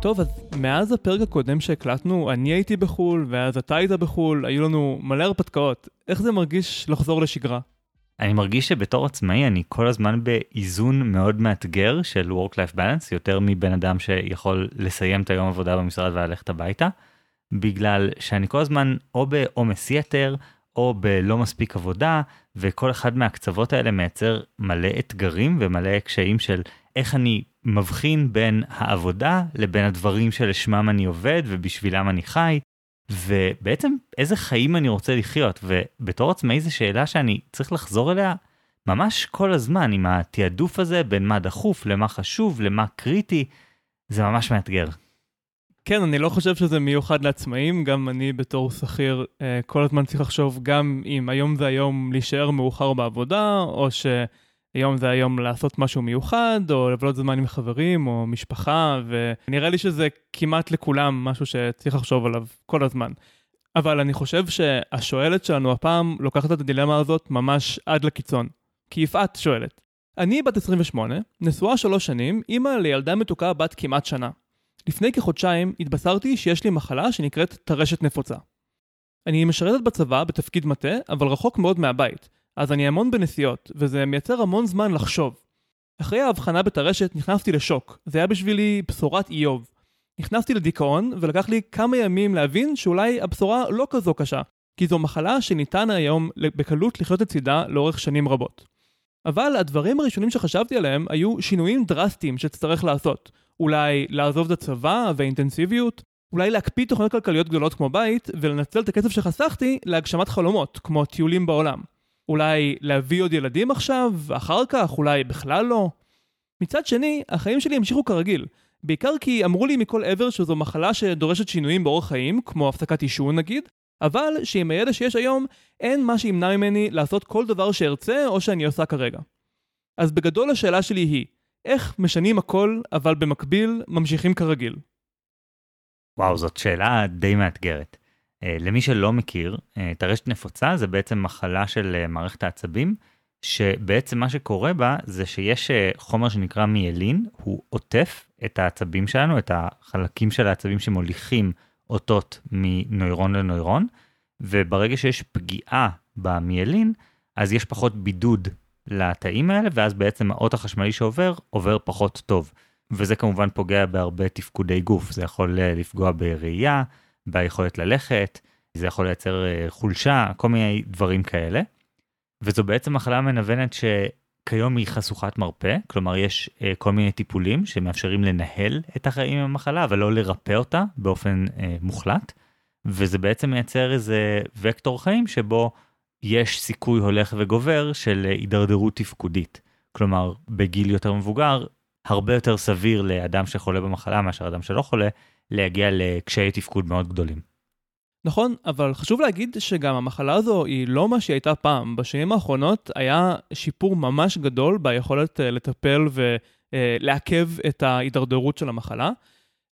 טוב, אז מאז הפרק הקודם שהקלטנו, אני הייתי בחו"ל, ואז אתה היית בחו"ל, היו לנו מלא הרפתקאות. איך זה מרגיש לחזור לשגרה? אני מרגיש שבתור עצמאי אני כל הזמן באיזון מאוד מאתגר של Work-Life Balance, יותר מבן אדם שיכול לסיים את היום עבודה במשרד וללכת הביתה, בגלל שאני כל הזמן או בעומס יתר, או בלא מספיק עבודה, וכל אחד מהקצוות האלה מייצר מלא אתגרים ומלא קשיים של איך אני מבחין בין העבודה לבין הדברים שלשמם אני עובד ובשבילם אני חי, ובעצם איזה חיים אני רוצה לחיות, ובתור עצמאי זו שאלה שאני צריך לחזור אליה ממש כל הזמן עם התעדוף הזה בין מה דחוף למה חשוב למה קריטי, זה ממש מאתגר. כן, אני לא חושב שזה מיוחד לעצמאים, גם אני בתור שכיר אה, כל הזמן צריך לחשוב גם אם היום זה היום להישאר מאוחר בעבודה, או שהיום זה היום לעשות משהו מיוחד, או לבלות זמן עם חברים או משפחה, ונראה לי שזה כמעט לכולם משהו שצריך לחשוב עליו כל הזמן. אבל אני חושב שהשואלת שלנו הפעם לוקחת את הדילמה הזאת ממש עד לקיצון. כי יפעת שואלת, אני בת 28, נשואה שלוש שנים, אימא לילדה מתוקה בת כמעט שנה. לפני כחודשיים התבשרתי שיש לי מחלה שנקראת טרשת נפוצה. אני משרתת בצבא בתפקיד מטה, אבל רחוק מאוד מהבית, אז אני המון בנסיעות, וזה מייצר המון זמן לחשוב. אחרי ההבחנה בטרשת נכנסתי לשוק, זה היה בשבילי בשורת איוב. נכנסתי לדיכאון, ולקח לי כמה ימים להבין שאולי הבשורה לא כזו קשה, כי זו מחלה שניתן היום בקלות לחיות לצידה לאורך שנים רבות. אבל הדברים הראשונים שחשבתי עליהם היו שינויים דרסטיים שתצטרך לעשות, אולי לעזוב את הצבא והאינטנסיביות, אולי להקפיא תוכניות כלכליות גדולות כמו בית, ולנצל את הכסף שחסכתי להגשמת חלומות, כמו טיולים בעולם. אולי להביא עוד ילדים עכשיו, ואחר כך אולי בכלל לא. מצד שני, החיים שלי המשיכו כרגיל, בעיקר כי אמרו לי מכל עבר שזו מחלה שדורשת שינויים באורח חיים, כמו הפסקת עישון נגיד, אבל שעם הידע שיש היום, אין מה שימנע ממני לעשות כל דבר שארצה או שאני עושה כרגע. אז בגדול השאלה שלי היא, איך משנים הכל, אבל במקביל ממשיכים כרגיל? וואו, זאת שאלה די מאתגרת. Uh, למי שלא מכיר, טרשת נפוצה זה בעצם מחלה של uh, מערכת העצבים, שבעצם מה שקורה בה זה שיש חומר שנקרא מיילין, הוא עוטף את העצבים שלנו, את החלקים של העצבים שמוליכים אותות מנוירון לנוירון, וברגע שיש פגיעה במיילין, אז יש פחות בידוד לתאים האלה, ואז בעצם האות החשמלי שעובר, עובר פחות טוב. וזה כמובן פוגע בהרבה תפקודי גוף, זה יכול אה, לפגוע בראייה, ביכולת ללכת, זה יכול לייצר אה, חולשה, כל מיני דברים כאלה. וזו בעצם מחלה מנוונת שכיום היא חשוכת מרפא, כלומר יש אה, כל מיני טיפולים שמאפשרים לנהל את החיים עם המחלה, אבל לא לרפא אותה באופן מוחלט. וזה בעצם מייצר איזה וקטור חיים שבו יש סיכוי הולך וגובר של הידרדרות תפקודית. כלומר, בגיל יותר מבוגר, הרבה יותר סביר לאדם שחולה במחלה מאשר אדם שלא חולה, להגיע לקשיי תפקוד מאוד גדולים. נכון, אבל חשוב להגיד שגם המחלה הזו היא לא מה שהיא הייתה פעם. בשנים האחרונות היה שיפור ממש גדול ביכולת אה, לטפל ולעכב את ההידרדרות של המחלה.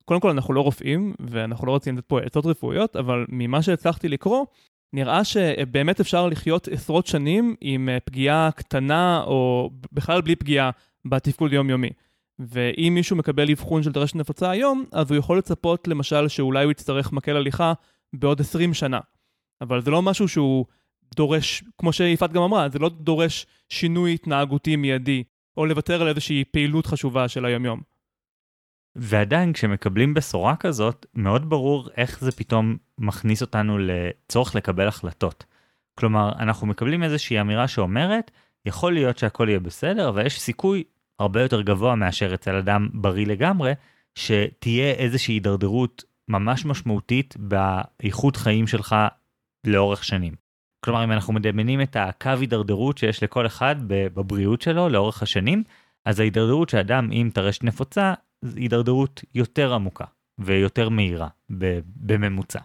קודם כל, אנחנו לא רופאים, ואנחנו לא רוצים לתת פה עצות רפואיות, אבל ממה שהצלחתי לקרוא, נראה שבאמת אפשר לחיות עשרות שנים עם אה, פגיעה קטנה או בכלל בלי פגיעה בתפקוד יומיומי. ואם מישהו מקבל אבחון של טרשת נפוצה היום, אז הוא יכול לצפות למשל שאולי הוא יצטרך מקל הליכה בעוד 20 שנה. אבל זה לא משהו שהוא דורש, כמו שיפעת גם אמרה, זה לא דורש שינוי התנהגותי מיידי, או לוותר על איזושהי פעילות חשובה של היומיום. ועדיין כשמקבלים בשורה כזאת, מאוד ברור איך זה פתאום מכניס אותנו לצורך לקבל החלטות. כלומר, אנחנו מקבלים איזושהי אמירה שאומרת, יכול להיות שהכל יהיה בסדר, אבל יש סיכוי הרבה יותר גבוה מאשר אצל אדם בריא לגמרי, שתהיה איזושהי הידרדרות ממש משמעותית באיכות חיים שלך לאורך שנים. כלומר, אם אנחנו מדמיינים את הקו הידרדרות שיש לכל אחד בבריאות שלו לאורך השנים, אז ההידרדרות שאדם עם טרשת נפוצה הידרדרות יותר עמוקה ויותר מהירה בממוצע.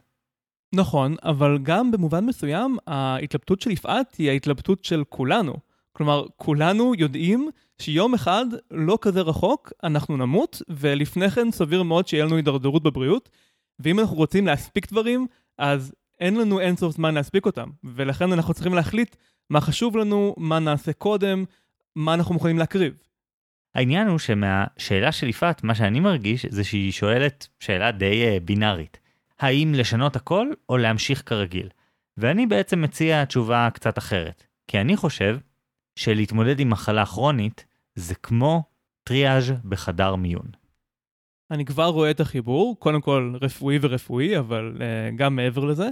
נכון, אבל גם במובן מסוים ההתלבטות של יפעת היא ההתלבטות של כולנו. כלומר, כולנו יודעים שיום אחד, לא כזה רחוק, אנחנו נמות, ולפני כן סביר מאוד שיהיה לנו הידרדרות בבריאות, ואם אנחנו רוצים להספיק דברים, אז אין לנו אינסוף זמן להספיק אותם, ולכן אנחנו צריכים להחליט מה חשוב לנו, מה נעשה קודם, מה אנחנו מוכנים להקריב. העניין הוא שמהשאלה של יפעת, מה שאני מרגיש זה שהיא שואלת שאלה די uh, בינארית. האם לשנות הכל או להמשיך כרגיל? ואני בעצם מציע תשובה קצת אחרת. כי אני חושב שלהתמודד עם מחלה כרונית זה כמו טריאז' בחדר מיון. אני כבר רואה את החיבור, קודם כל רפואי ורפואי, אבל uh, גם מעבר לזה.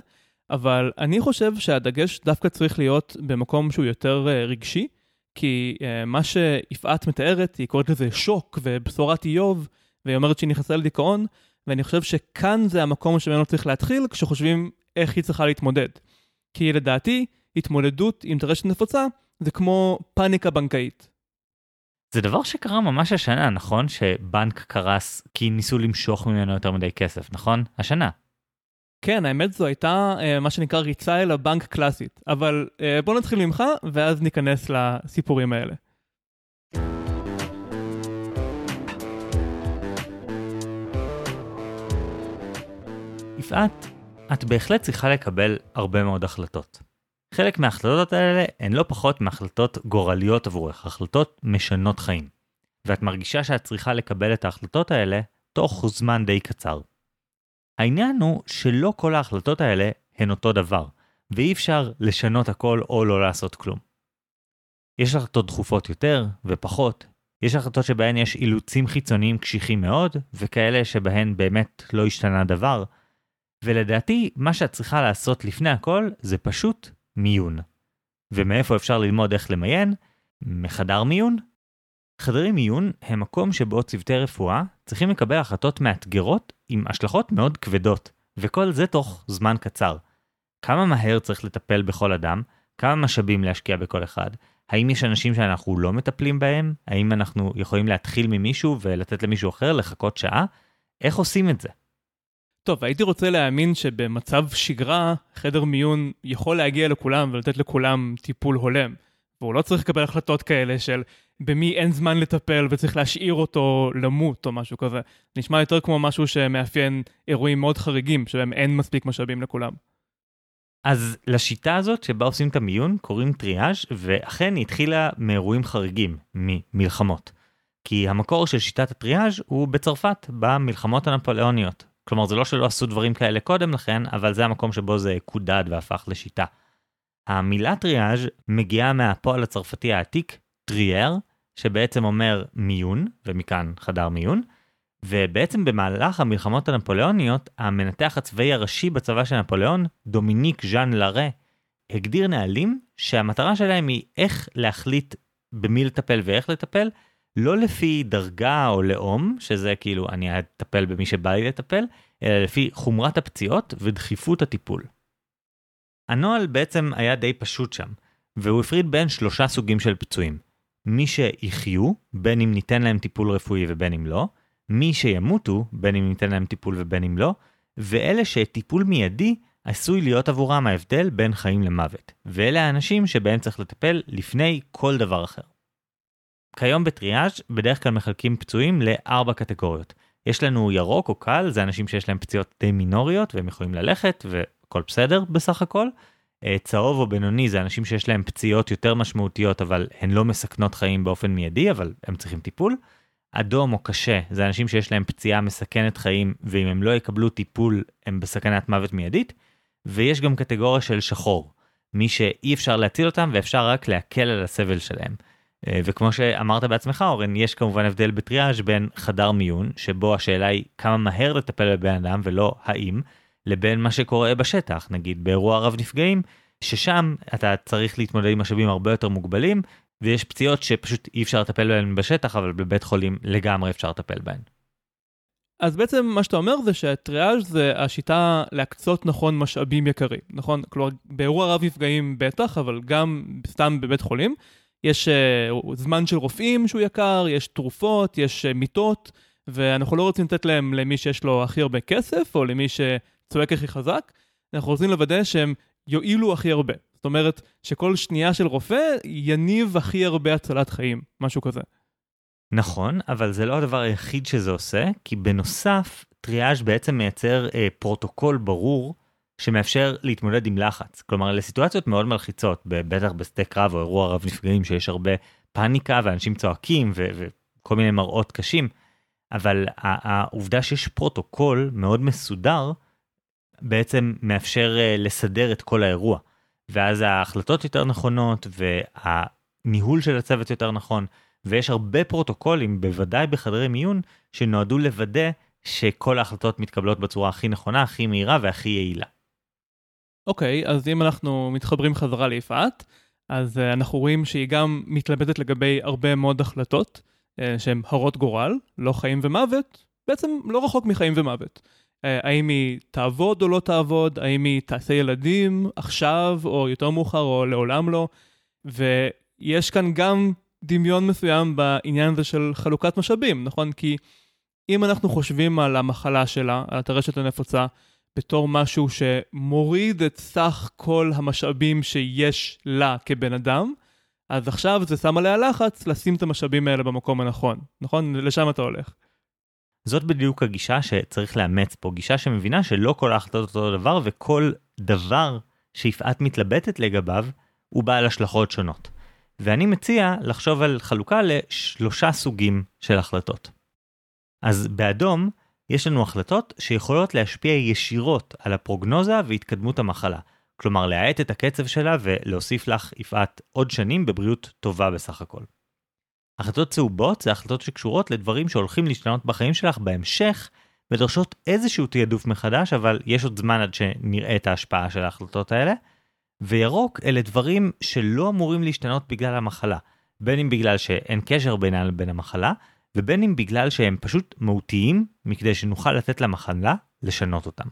אבל אני חושב שהדגש דווקא צריך להיות במקום שהוא יותר uh, רגשי, כי uh, מה שיפעת מתארת, היא קוראת לזה שוק ובשורת איוב, והיא אומרת שהיא נכנסה לדיכאון, ואני חושב שכאן זה המקום שממנו צריך להתחיל כשחושבים איך היא צריכה להתמודד. כי לדעתי, התמודדות עם טרשת נפוצה זה כמו פאניקה בנקאית. זה דבר שקרה ממש השנה, נכון? שבנק קרס כי ניסו למשוך ממנו יותר מדי כסף, נכון? השנה. כן, האמת זו הייתה uh, מה שנקרא ריצה אל הבנק קלאסית. אבל uh, בוא נתחיל ממך, ואז ניכנס לסיפורים האלה. יפעת, את בהחלט צריכה לקבל הרבה מאוד החלטות. חלק מההחלטות האלה הן לא פחות מהחלטות גורליות עבורך, החלטות משנות חיים. ואת מרגישה שאת צריכה לקבל את ההחלטות האלה תוך זמן די קצר. העניין הוא שלא כל ההחלטות האלה הן אותו דבר, ואי אפשר לשנות הכל או לא לעשות כלום. יש החלטות דחופות יותר ופחות, יש החלטות שבהן יש אילוצים חיצוניים קשיחים מאוד, וכאלה שבהן באמת לא השתנה דבר, ולדעתי, מה שאת צריכה לעשות לפני הכל זה פשוט מיון. ומאיפה אפשר ללמוד איך למיין? מחדר מיון. חדרי מיון הם מקום שבו צוותי רפואה צריכים לקבל החלטות מאתגרות עם השלכות מאוד כבדות, וכל זה תוך זמן קצר. כמה מהר צריך לטפל בכל אדם? כמה משאבים להשקיע בכל אחד? האם יש אנשים שאנחנו לא מטפלים בהם? האם אנחנו יכולים להתחיל ממישהו ולתת למישהו אחר לחכות שעה? איך עושים את זה? טוב, הייתי רוצה להאמין שבמצב שגרה, חדר מיון יכול להגיע לכולם ולתת לכולם טיפול הולם. והוא לא צריך לקבל החלטות כאלה של במי אין זמן לטפל וצריך להשאיר אותו למות או משהו כזה. נשמע יותר כמו משהו שמאפיין אירועים מאוד חריגים, שבהם אין מספיק משאבים לכולם. אז לשיטה הזאת שבה עושים את המיון קוראים טריאז' ואכן היא התחילה מאירועים חריגים, ממלחמות. כי המקור של שיטת הטריאז' הוא בצרפת, במלחמות הנפוליאוניות. כלומר זה לא שלא עשו דברים כאלה קודם לכן, אבל זה המקום שבו זה קודד והפך לשיטה. המילה טריאז' מגיעה מהפועל הצרפתי העתיק טריאר, שבעצם אומר מיון, ומכאן חדר מיון, ובעצם במהלך המלחמות הנפוליאוניות, המנתח הצבאי הראשי בצבא של נפוליאון, דומיניק ז'אן לארה, הגדיר נהלים שהמטרה שלהם היא איך להחליט במי לטפל ואיך לטפל, לא לפי דרגה או לאום, שזה כאילו אני אטפל במי שבא לי לטפל, אלא לפי חומרת הפציעות ודחיפות הטיפול. הנוהל בעצם היה די פשוט שם, והוא הפריד בין שלושה סוגים של פצועים. מי שיחיו, בין אם ניתן להם טיפול רפואי ובין אם לא, מי שימותו, בין אם ניתן להם טיפול ובין אם לא, ואלה שטיפול מיידי עשוי להיות עבורם ההבדל בין חיים למוות, ואלה האנשים שבהם צריך לטפל לפני כל דבר אחר. כיום בטריאז' בדרך כלל מחלקים פצועים לארבע קטגוריות. יש לנו ירוק או קל, זה אנשים שיש להם פציעות די מינוריות והם יכולים ללכת והכל בסדר בסך הכל. אה, צהוב או בינוני זה אנשים שיש להם פציעות יותר משמעותיות אבל הן לא מסכנות חיים באופן מיידי אבל הם צריכים טיפול. אדום או קשה זה אנשים שיש להם פציעה מסכנת חיים ואם הם לא יקבלו טיפול הם בסכנת מוות מיידית. ויש גם קטגוריה של שחור, מי שאי אפשר להציל אותם ואפשר רק להקל על הסבל שלהם. אה, וכמו שאמרת בעצמך אורן יש כמובן הבדל בטריאז' בין חדר מיון שבו השאלה היא כמה מהר לטפל בבן אדם ולא האם לבין מה שקורה בשטח נגיד באירוע רב נפגעים ששם אתה צריך להתמודד עם משאבים הרבה יותר מוגבלים ויש פציעות שפשוט אי אפשר לטפל בהן בשטח אבל בבית חולים לגמרי אפשר לטפל בהן. אז בעצם מה שאתה אומר זה שהטריאז' זה השיטה להקצות נכון משאבים יקרים, נכון? כלומר באירוע רב נפגעים בטח אבל גם סתם בבית חולים. יש uh, זמן של רופאים שהוא יקר, יש תרופות, יש uh, מיטות, ואנחנו לא רוצים לתת להם למי שיש לו הכי הרבה כסף, או למי שצועק הכי חזק, אנחנו רוצים לוודא שהם יועילו הכי הרבה. זאת אומרת, שכל שנייה של רופא יניב הכי הרבה הצלת חיים, משהו כזה. נכון, אבל זה לא הדבר היחיד שזה עושה, כי בנוסף, triage בעצם מייצר אה, פרוטוקול ברור שמאפשר להתמודד עם לחץ. כלומר, לסיטואציות מאוד מלחיצות, בטח בשדה קרב או אירוע רב נפגעים שיש הרבה פאניקה ואנשים צועקים כל מיני מראות קשים, אבל העובדה שיש פרוטוקול מאוד מסודר, בעצם מאפשר אה, לסדר את כל האירוע. ואז ההחלטות יותר נכונות והניהול של הצוות יותר נכון, ויש הרבה פרוטוקולים, בוודאי בחדרי מיון, שנועדו לוודא שכל ההחלטות מתקבלות בצורה הכי נכונה, הכי מהירה והכי יעילה. אוקיי, okay, אז אם אנחנו מתחברים חזרה ליפעת, אז uh, אנחנו רואים שהיא גם מתלבטת לגבי הרבה מאוד החלטות uh, שהן הרות גורל, לא חיים ומוות, בעצם לא רחוק מחיים ומוות. Uh, האם היא תעבוד או לא תעבוד, האם היא תעשה ילדים עכשיו או יותר מאוחר או לעולם לא, ויש כאן גם דמיון מסוים בעניין הזה של חלוקת משאבים, נכון? כי אם אנחנו חושבים על המחלה שלה, על הטרשת הנפוצה, בתור משהו שמוריד את סך כל המשאבים שיש לה כבן אדם, אז עכשיו זה שם עליה לחץ לשים את המשאבים האלה במקום הנכון, נכון? לשם אתה הולך. זאת בדיוק הגישה שצריך לאמץ פה, גישה שמבינה שלא כל ההחלטות אותו דבר וכל דבר שיפעת מתלבטת לגביו הוא בעל השלכות שונות. ואני מציע לחשוב על חלוקה לשלושה סוגים של החלטות. אז באדום יש לנו החלטות שיכולות להשפיע ישירות על הפרוגנוזה והתקדמות המחלה. כלומר, להאט את הקצב שלה ולהוסיף לך, יפעת, עוד שנים בבריאות טובה בסך הכל. החלטות צהובות זה החלטות שקשורות לדברים שהולכים להשתנות בחיים שלך בהמשך, ודורשות איזשהו תעדוף מחדש, אבל יש עוד זמן עד שנראה את ההשפעה של ההחלטות האלה. וירוק אלה דברים שלא אמורים להשתנות בגלל המחלה, בין אם בגלל שאין קשר בינם לבין המחלה, ובין אם בגלל שהם פשוט מהותיים, מכדי שנוכל לתת למחלה לשנות אותם.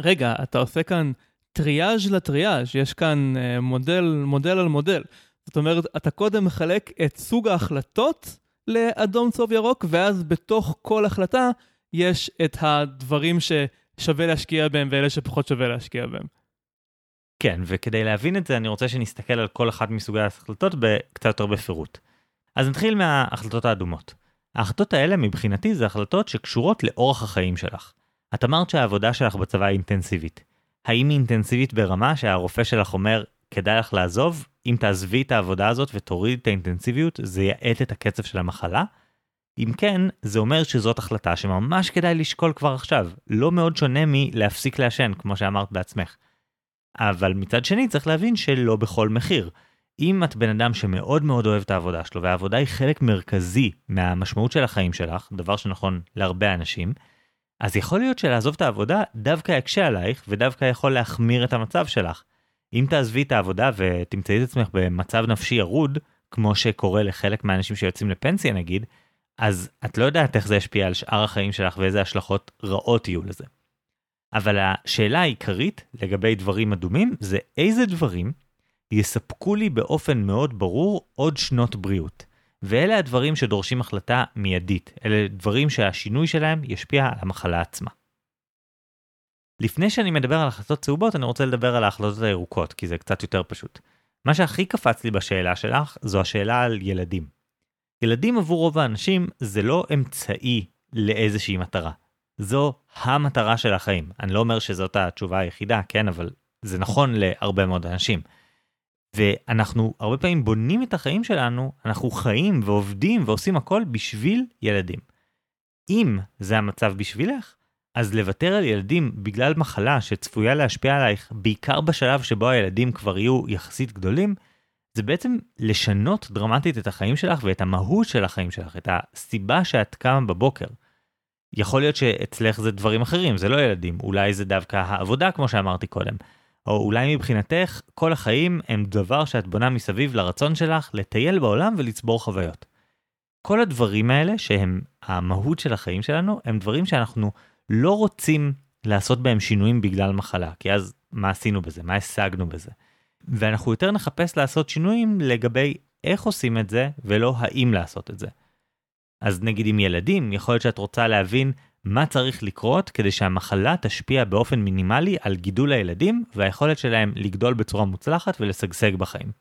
רגע, אתה עושה כאן טריאז' לטריאז', יש כאן uh, מודל, מודל על מודל. זאת אומרת, אתה קודם מחלק את סוג ההחלטות לאדום צהוב ירוק, ואז בתוך כל החלטה יש את הדברים ששווה להשקיע בהם ואלה שפחות שווה להשקיע בהם. כן, וכדי להבין את זה אני רוצה שנסתכל על כל אחת מסוגי ההחלטות קצת יותר בפירוט. אז נתחיל מההחלטות האדומות. ההחלטות האלה מבחינתי זה החלטות שקשורות לאורח החיים שלך. את אמרת שהעבודה שלך בצבא היא אינטנסיבית. האם היא אינטנסיבית ברמה שהרופא שלך אומר, כדאי לך לעזוב, אם תעזבי את העבודה הזאת ותוריד את האינטנסיביות, זה יאט את הקצב של המחלה? אם כן, זה אומר שזאת החלטה שממש כדאי לשקול כבר עכשיו, לא מאוד שונה מלהפסיק לעשן, כמו שאמרת בעצמך. אבל מצד שני צריך להבין שלא בכל מחיר. אם את בן אדם שמאוד מאוד אוהב את העבודה שלו, והעבודה היא חלק מרכזי מהמשמעות של החיים שלך, דבר שנכון להרבה אנשים, אז יכול להיות שלעזוב את העבודה דווקא יקשה עלייך, ודווקא יכול להחמיר את המצב שלך. אם תעזבי את העבודה ותמצאי את עצמך במצב נפשי ירוד, כמו שקורה לחלק מהאנשים שיוצאים לפנסיה נגיד, אז את לא יודעת איך זה ישפיע על שאר החיים שלך ואיזה השלכות רעות יהיו לזה. אבל השאלה העיקרית לגבי דברים אדומים זה איזה דברים יספקו לי באופן מאוד ברור עוד שנות בריאות. ואלה הדברים שדורשים החלטה מיידית, אלה דברים שהשינוי שלהם ישפיע על המחלה עצמה. לפני שאני מדבר על החלטות צהובות, אני רוצה לדבר על ההחלטות הירוקות, כי זה קצת יותר פשוט. מה שהכי קפץ לי בשאלה שלך, זו השאלה על ילדים. ילדים עבור רוב האנשים זה לא אמצעי לאיזושהי מטרה. זו המטרה של החיים. אני לא אומר שזאת התשובה היחידה, כן, אבל זה נכון להרבה מאוד אנשים. ואנחנו הרבה פעמים בונים את החיים שלנו, אנחנו חיים ועובדים ועושים הכל בשביל ילדים. אם זה המצב בשבילך, אז לוותר על ילדים בגלל מחלה שצפויה להשפיע עלייך, בעיקר בשלב שבו הילדים כבר יהיו יחסית גדולים, זה בעצם לשנות דרמטית את החיים שלך ואת המהות של החיים שלך, את הסיבה שאת קמה בבוקר. יכול להיות שאצלך זה דברים אחרים, זה לא ילדים, אולי זה דווקא העבודה כמו שאמרתי קודם. או אולי מבחינתך כל החיים הם דבר שאת בונה מסביב לרצון שלך לטייל בעולם ולצבור חוויות. כל הדברים האלה שהם המהות של החיים שלנו הם דברים שאנחנו לא רוצים לעשות בהם שינויים בגלל מחלה, כי אז מה עשינו בזה? מה השגנו בזה? ואנחנו יותר נחפש לעשות שינויים לגבי איך עושים את זה ולא האם לעשות את זה. אז נגיד עם ילדים, יכול להיות שאת רוצה להבין מה צריך לקרות כדי שהמחלה תשפיע באופן מינימלי על גידול הילדים והיכולת שלהם לגדול בצורה מוצלחת ולשגשג בחיים.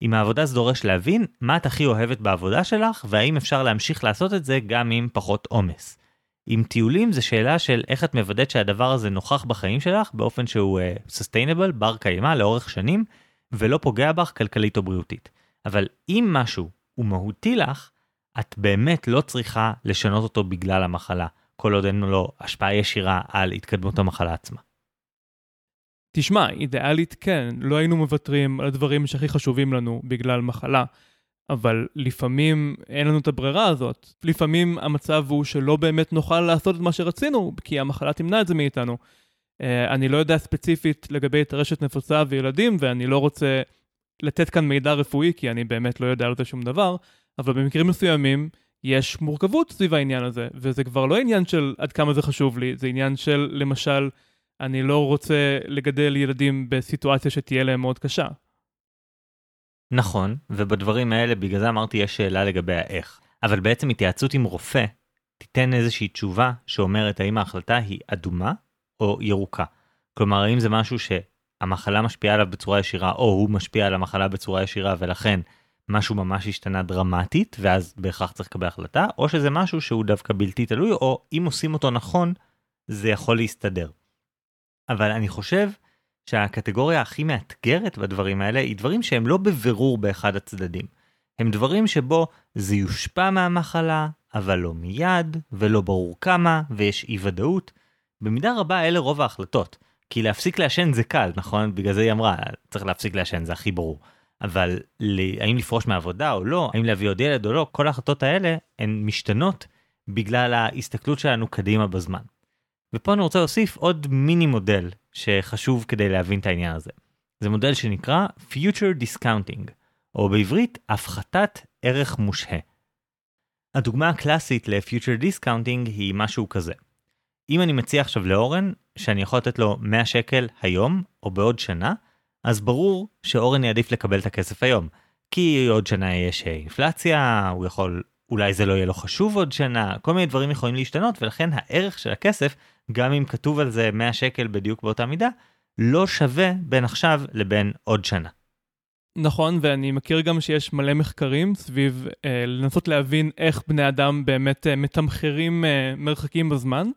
עם העבודה זה דורש להבין מה את הכי אוהבת בעבודה שלך והאם אפשר להמשיך לעשות את זה גם עם פחות עומס. עם טיולים זה שאלה של איך את מוודאת שהדבר הזה נוכח בחיים שלך באופן שהוא uh, sustainable, בר קיימא לאורך שנים ולא פוגע בך כלכלית או בריאותית. אבל אם משהו הוא מהותי לך, את באמת לא צריכה לשנות אותו בגלל המחלה, כל עוד אין לו השפעה ישירה על התקדמות המחלה עצמה. תשמע, אידיאלית כן, לא היינו מוותרים על הדברים שהכי חשובים לנו בגלל מחלה, אבל לפעמים אין לנו את הברירה הזאת. לפעמים המצב הוא שלא באמת נוכל לעשות את מה שרצינו, כי המחלה תמנע את זה מאיתנו. Uh, אני לא יודע ספציפית לגבי טרשת נפוצה וילדים, ואני לא רוצה לתת כאן מידע רפואי, כי אני באמת לא יודע על זה שום דבר, אבל במקרים מסוימים יש מורכבות סביב העניין הזה, וזה כבר לא עניין של עד כמה זה חשוב לי, זה עניין של, למשל, אני לא רוצה לגדל ילדים בסיטואציה שתהיה להם מאוד קשה. נכון, ובדברים האלה בגלל זה אמרתי יש שאלה לגבי האיך. אבל בעצם התייעצות עם רופא תיתן איזושהי תשובה שאומרת האם ההחלטה היא אדומה או ירוקה. כלומר האם זה משהו שהמחלה משפיעה עליו בצורה ישירה או הוא משפיע על המחלה בצורה ישירה ולכן משהו ממש השתנה דרמטית ואז בהכרח צריך לקבל החלטה או שזה משהו שהוא דווקא בלתי תלוי או אם עושים אותו נכון זה יכול להסתדר. אבל אני חושב שהקטגוריה הכי מאתגרת בדברים האלה היא דברים שהם לא בבירור באחד הצדדים. הם דברים שבו זה יושפע מהמחלה, אבל לא מיד, ולא ברור כמה, ויש אי ודאות. במידה רבה אלה רוב ההחלטות. כי להפסיק לעשן זה קל, נכון? בגלל זה היא אמרה, צריך להפסיק לעשן, זה הכי ברור. אבל האם לפרוש מעבודה או לא, האם להביא עוד ילד או לא, כל ההחלטות האלה הן משתנות בגלל ההסתכלות שלנו קדימה בזמן. ופה אני רוצה להוסיף עוד מיני מודל שחשוב כדי להבין את העניין הזה. זה מודל שנקרא Future Discounting, או בעברית הפחתת ערך מושהה. הדוגמה הקלאסית ל-Future Discounting היא משהו כזה. אם אני מציע עכשיו לאורן שאני יכול לתת לו 100 שקל היום או בעוד שנה, אז ברור שאורן יעדיף לקבל את הכסף היום. כי עוד שנה יש אינפלציה, הוא יכול, אולי זה לא יהיה לו חשוב עוד שנה, כל מיני דברים יכולים להשתנות ולכן הערך של הכסף גם אם כתוב על זה 100 שקל בדיוק באותה מידה, לא שווה בין עכשיו לבין עוד שנה. נכון, ואני מכיר גם שיש מלא מחקרים סביב אה, לנסות להבין איך בני אדם באמת אה, מתמחרים אה, מרחקים בזמן.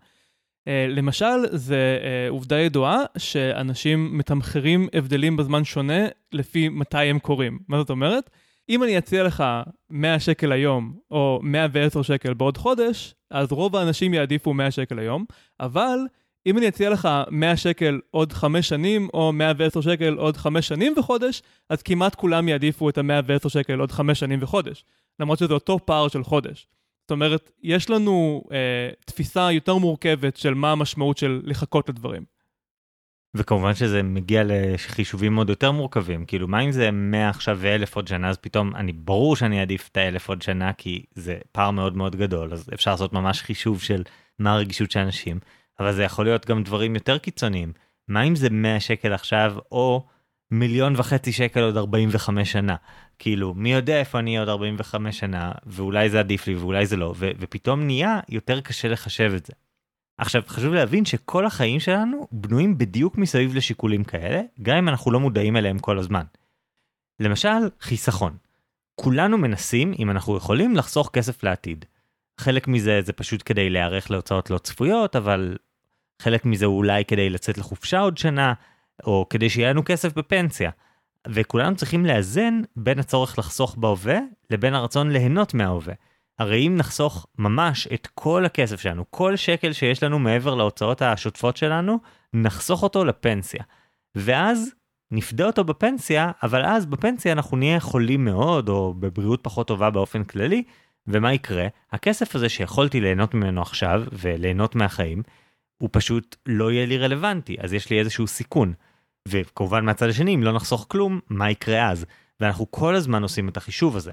אה, למשל, זה אה, עובדה ידועה שאנשים מתמחרים הבדלים בזמן שונה לפי מתי הם קורים. מה זאת אומרת? אם אני אציע לך 100 שקל היום, או 110 שקל בעוד חודש, אז רוב האנשים יעדיפו 100 שקל היום, אבל אם אני אציע לך 100 שקל עוד 5 שנים, או 110 שקל עוד 5 שנים וחודש, אז כמעט כולם יעדיפו את ה-110 שקל עוד 5 שנים וחודש, למרות שזה אותו פער של חודש. זאת אומרת, יש לנו אה, תפיסה יותר מורכבת של מה המשמעות של לחכות לדברים. וכמובן שזה מגיע לחישובים עוד יותר מורכבים. כאילו מה אם זה 100 עכשיו ואלף עוד שנה אז פתאום אני ברור שאני אעדיף את האלף עוד שנה כי זה פער מאוד מאוד גדול אז אפשר לעשות ממש חישוב של מה הרגישות של אנשים. אבל זה יכול להיות גם דברים יותר קיצוניים. מה אם זה 100 שקל עכשיו או מיליון וחצי שקל עוד 45 שנה כאילו מי יודע איפה אני עוד 45 שנה ואולי זה עדיף לי ואולי זה לא ו- ופתאום נהיה יותר קשה לחשב את זה. עכשיו חשוב להבין שכל החיים שלנו בנויים בדיוק מסביב לשיקולים כאלה, גם אם אנחנו לא מודעים אליהם כל הזמן. למשל, חיסכון. כולנו מנסים, אם אנחנו יכולים, לחסוך כסף לעתיד. חלק מזה זה פשוט כדי להיערך להוצאות לא צפויות, אבל חלק מזה הוא אולי כדי לצאת לחופשה עוד שנה, או כדי שיהיה לנו כסף בפנסיה. וכולנו צריכים לאזן בין הצורך לחסוך בהווה לבין הרצון ליהנות מההווה. הרי אם נחסוך ממש את כל הכסף שלנו, כל שקל שיש לנו מעבר להוצאות השוטפות שלנו, נחסוך אותו לפנסיה. ואז נפדה אותו בפנסיה, אבל אז בפנסיה אנחנו נהיה חולים מאוד, או בבריאות פחות טובה באופן כללי, ומה יקרה? הכסף הזה שיכולתי ליהנות ממנו עכשיו, וליהנות מהחיים, הוא פשוט לא יהיה לי רלוונטי, אז יש לי איזשהו סיכון. וכמובן מהצד השני, אם לא נחסוך כלום, מה יקרה אז? ואנחנו כל הזמן עושים את החישוב הזה.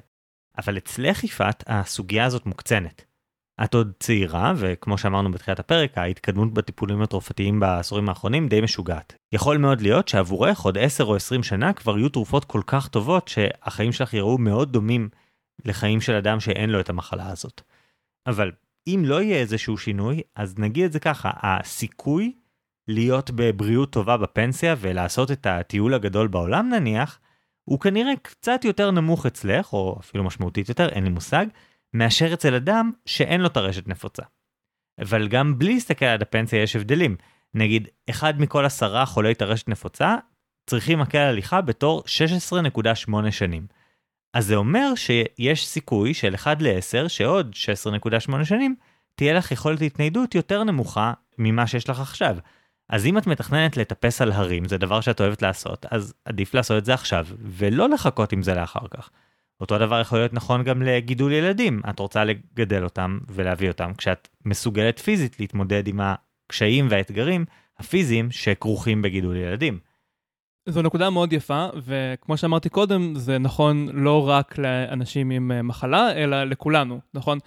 אבל אצלך יפעת הסוגיה הזאת מוקצנת. את עוד צעירה, וכמו שאמרנו בתחילת הפרק, ההתקדמות בטיפולים התרופתיים בעשורים האחרונים די משוגעת. יכול מאוד להיות שעבורך עוד 10 או 20 שנה כבר יהיו תרופות כל כך טובות שהחיים שלך יראו מאוד דומים לחיים של אדם שאין לו את המחלה הזאת. אבל אם לא יהיה איזשהו שינוי, אז נגיד את זה ככה, הסיכוי להיות בבריאות טובה בפנסיה ולעשות את הטיול הגדול בעולם נניח, הוא כנראה קצת יותר נמוך אצלך, או אפילו משמעותית יותר, אין לי מושג, מאשר אצל אדם שאין לו טרשת נפוצה. אבל גם בלי להסתכל על הפנסיה יש הבדלים. נגיד, אחד מכל עשרה חולי טרשת נפוצה צריכים מקל הליכה בתור 16.8 שנים. אז זה אומר שיש סיכוי של 1 ל-10 שעוד 16.8 שנים תהיה לך יכולת התניידות יותר נמוכה ממה שיש לך עכשיו. אז אם את מתכננת לטפס על הרים, זה דבר שאת אוהבת לעשות, אז עדיף לעשות את זה עכשיו, ולא לחכות עם זה לאחר כך. אותו דבר יכול להיות נכון גם לגידול ילדים, את רוצה לגדל אותם ולהביא אותם כשאת מסוגלת פיזית להתמודד עם הקשיים והאתגרים הפיזיים שכרוכים בגידול ילדים. זו נקודה מאוד יפה, וכמו שאמרתי קודם, זה נכון לא רק לאנשים עם אה, מחלה, אלא לכולנו, נכון?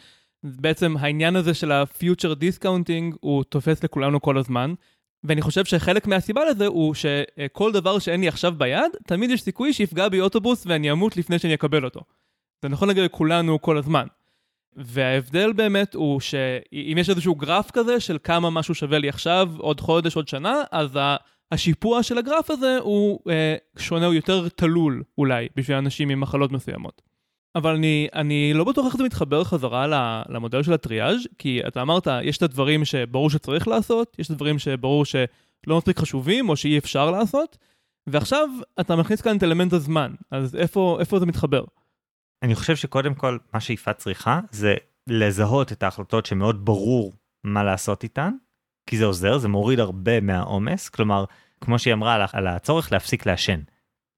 בעצם העניין הזה של ה-future discounting הוא תופס לכולנו כל הזמן, ואני חושב שחלק מהסיבה לזה הוא שכל דבר שאין לי עכשיו ביד, תמיד יש סיכוי שיפגע בי אוטובוס ואני אמות לפני שאני אקבל אותו. זה נכון לגבי כולנו כל הזמן. וההבדל באמת הוא שאם יש איזשהו גרף כזה של כמה משהו שווה לי עכשיו, עוד חודש, עוד שנה, אז השיפוע של הגרף הזה הוא אה, שונה, הוא יותר תלול אולי, בשביל אנשים עם מחלות מסוימות. אבל אני, אני לא בטוח איך זה מתחבר חזרה למודל של הטריאז', כי אתה אמרת, יש את הדברים שברור שצריך לעשות, יש את הדברים שברור שלא מספיק חשובים או שאי אפשר לעשות, ועכשיו אתה מכניס כאן את אלמנט הזמן, אז איפה, איפה זה מתחבר? אני חושב שקודם כל, מה שיפעת צריכה זה לזהות את ההחלטות שמאוד ברור מה לעשות איתן, כי זה עוזר, זה מוריד הרבה מהעומס, כלומר, כמו שהיא אמרה על הצורך להפסיק לעשן.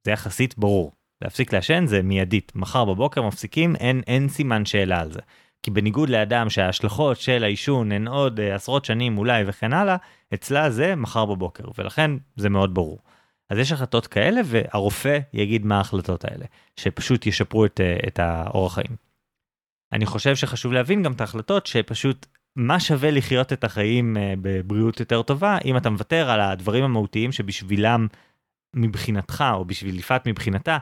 זה יחסית ברור. להפסיק לעשן זה מיידית, מחר בבוקר מפסיקים, אין, אין סימן שאלה על זה. כי בניגוד לאדם שההשלכות של העישון הן עוד uh, עשרות שנים אולי וכן הלאה, אצלה זה מחר בבוקר, ולכן זה מאוד ברור. אז יש החלטות כאלה, והרופא יגיד מה ההחלטות האלה, שפשוט ישפרו את, uh, את האורח חיים. אני חושב שחשוב להבין גם את ההחלטות שפשוט מה שווה לחיות את החיים uh, בבריאות יותר טובה, אם אתה מוותר על הדברים המהותיים שבשבילם מבחינתך, או בשביל יפעת מבחינתה,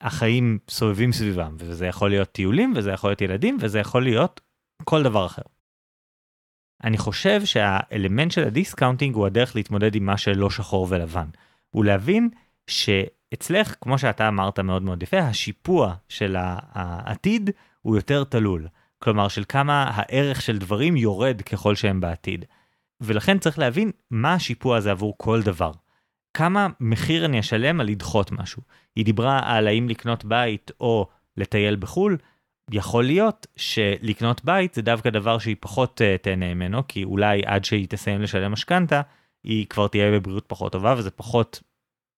החיים סובבים סביבם, וזה יכול להיות טיולים, וזה יכול להיות ילדים, וזה יכול להיות כל דבר אחר. אני חושב שהאלמנט של ה discounting הוא הדרך להתמודד עם מה שלא שחור ולבן. הוא להבין שאצלך, כמו שאתה אמרת מאוד מאוד יפה, השיפוע של העתיד הוא יותר תלול. כלומר, של כמה הערך של דברים יורד ככל שהם בעתיד. ולכן צריך להבין מה השיפוע הזה עבור כל דבר. כמה מחיר אני אשלם על לדחות משהו. היא דיברה על האם לקנות בית או לטייל בחו"ל. יכול להיות שלקנות בית זה דווקא דבר שהיא פחות uh, תהנה ממנו, כי אולי עד שהיא תסיים לשלם משכנתה, היא כבר תהיה בבריאות פחות טובה וזה פחות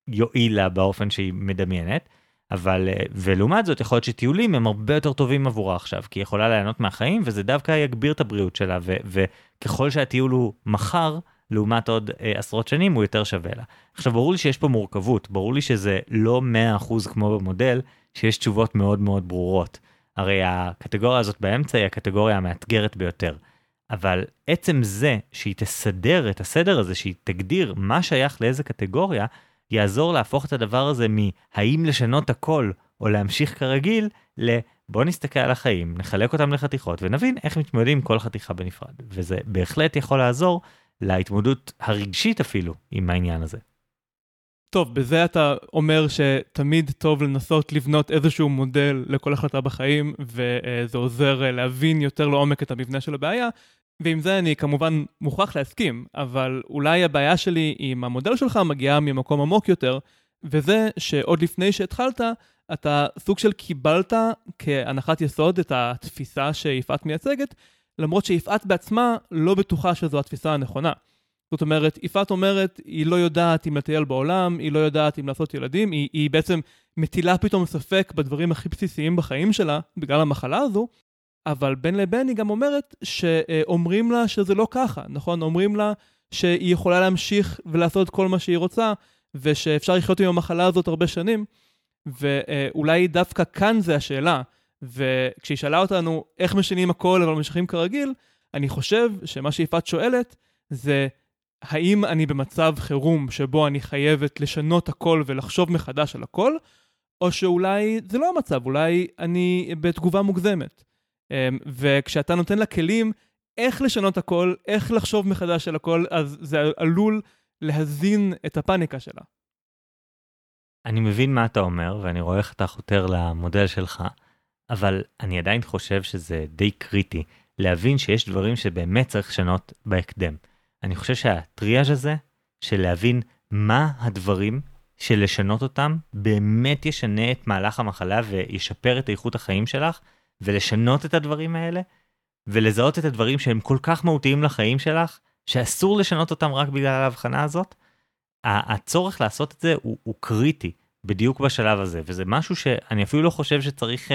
יועיל לה באופן שהיא מדמיינת. אבל, uh, ולעומת זאת יכול להיות שטיולים הם הרבה יותר טובים עבורה עכשיו, כי היא יכולה ליהנות מהחיים וזה דווקא יגביר את הבריאות שלה, ו- וככל שהטיול הוא מחר, לעומת עוד אה, עשרות שנים הוא יותר שווה לה. עכשיו ברור לי שיש פה מורכבות, ברור לי שזה לא 100% כמו במודל, שיש תשובות מאוד מאוד ברורות. הרי הקטגוריה הזאת באמצע היא הקטגוריה המאתגרת ביותר. אבל עצם זה שהיא תסדר את הסדר הזה, שהיא תגדיר מה שייך לאיזה קטגוריה, יעזור להפוך את הדבר הזה מהאם לשנות הכל או להמשיך כרגיל, ל... בוא נסתכל על החיים, נחלק אותם לחתיכות ונבין איך מתמודדים כל חתיכה בנפרד. וזה בהחלט יכול לעזור להתמודדות הרגשית אפילו עם העניין הזה. טוב, בזה אתה אומר שתמיד טוב לנסות לבנות איזשהו מודל לכל החלטה בחיים, וזה עוזר להבין יותר לעומק את המבנה של הבעיה, ועם זה אני כמובן מוכרח להסכים, אבל אולי הבעיה שלי עם המודל שלך מגיעה ממקום עמוק יותר, וזה שעוד לפני שהתחלת, אתה סוג של קיבלת כהנחת יסוד את התפיסה שיפעת מייצגת, למרות שיפעת בעצמה לא בטוחה שזו התפיסה הנכונה. זאת אומרת, יפעת אומרת, היא לא יודעת אם לטייל בעולם, היא לא יודעת אם לעשות ילדים, היא, היא בעצם מטילה פתאום ספק בדברים הכי בסיסיים בחיים שלה, בגלל המחלה הזו, אבל בין לבין היא גם אומרת שאומרים לה שזה לא ככה, נכון? אומרים לה שהיא יכולה להמשיך ולעשות כל מה שהיא רוצה, ושאפשר לחיות עם המחלה הזאת הרבה שנים, ואולי דווקא כאן זה השאלה, וכשהיא שאלה אותנו איך משנים הכל אבל ממשיכים כרגיל, אני חושב שמה שיפעת שואלת זה האם אני במצב חירום שבו אני חייבת לשנות הכל ולחשוב מחדש על הכל, או שאולי זה לא המצב, אולי אני בתגובה מוגזמת. אמ, וכשאתה נותן לה כלים איך לשנות הכל, איך לחשוב מחדש על הכל, אז זה עלול להזין את הפאניקה שלה. אני מבין מה אתה אומר, ואני רואה איך אתה חותר למודל שלך. אבל אני עדיין חושב שזה די קריטי להבין שיש דברים שבאמת צריך לשנות בהקדם. אני חושב שהטריאז' הזה של להבין מה הדברים שלשנות אותם באמת ישנה את מהלך המחלה וישפר את איכות החיים שלך, ולשנות את הדברים האלה, ולזהות את הדברים שהם כל כך מהותיים לחיים שלך, שאסור לשנות אותם רק בגלל ההבחנה הזאת, הצורך לעשות את זה הוא, הוא קריטי בדיוק בשלב הזה, וזה משהו שאני אפילו לא חושב שצריך uh,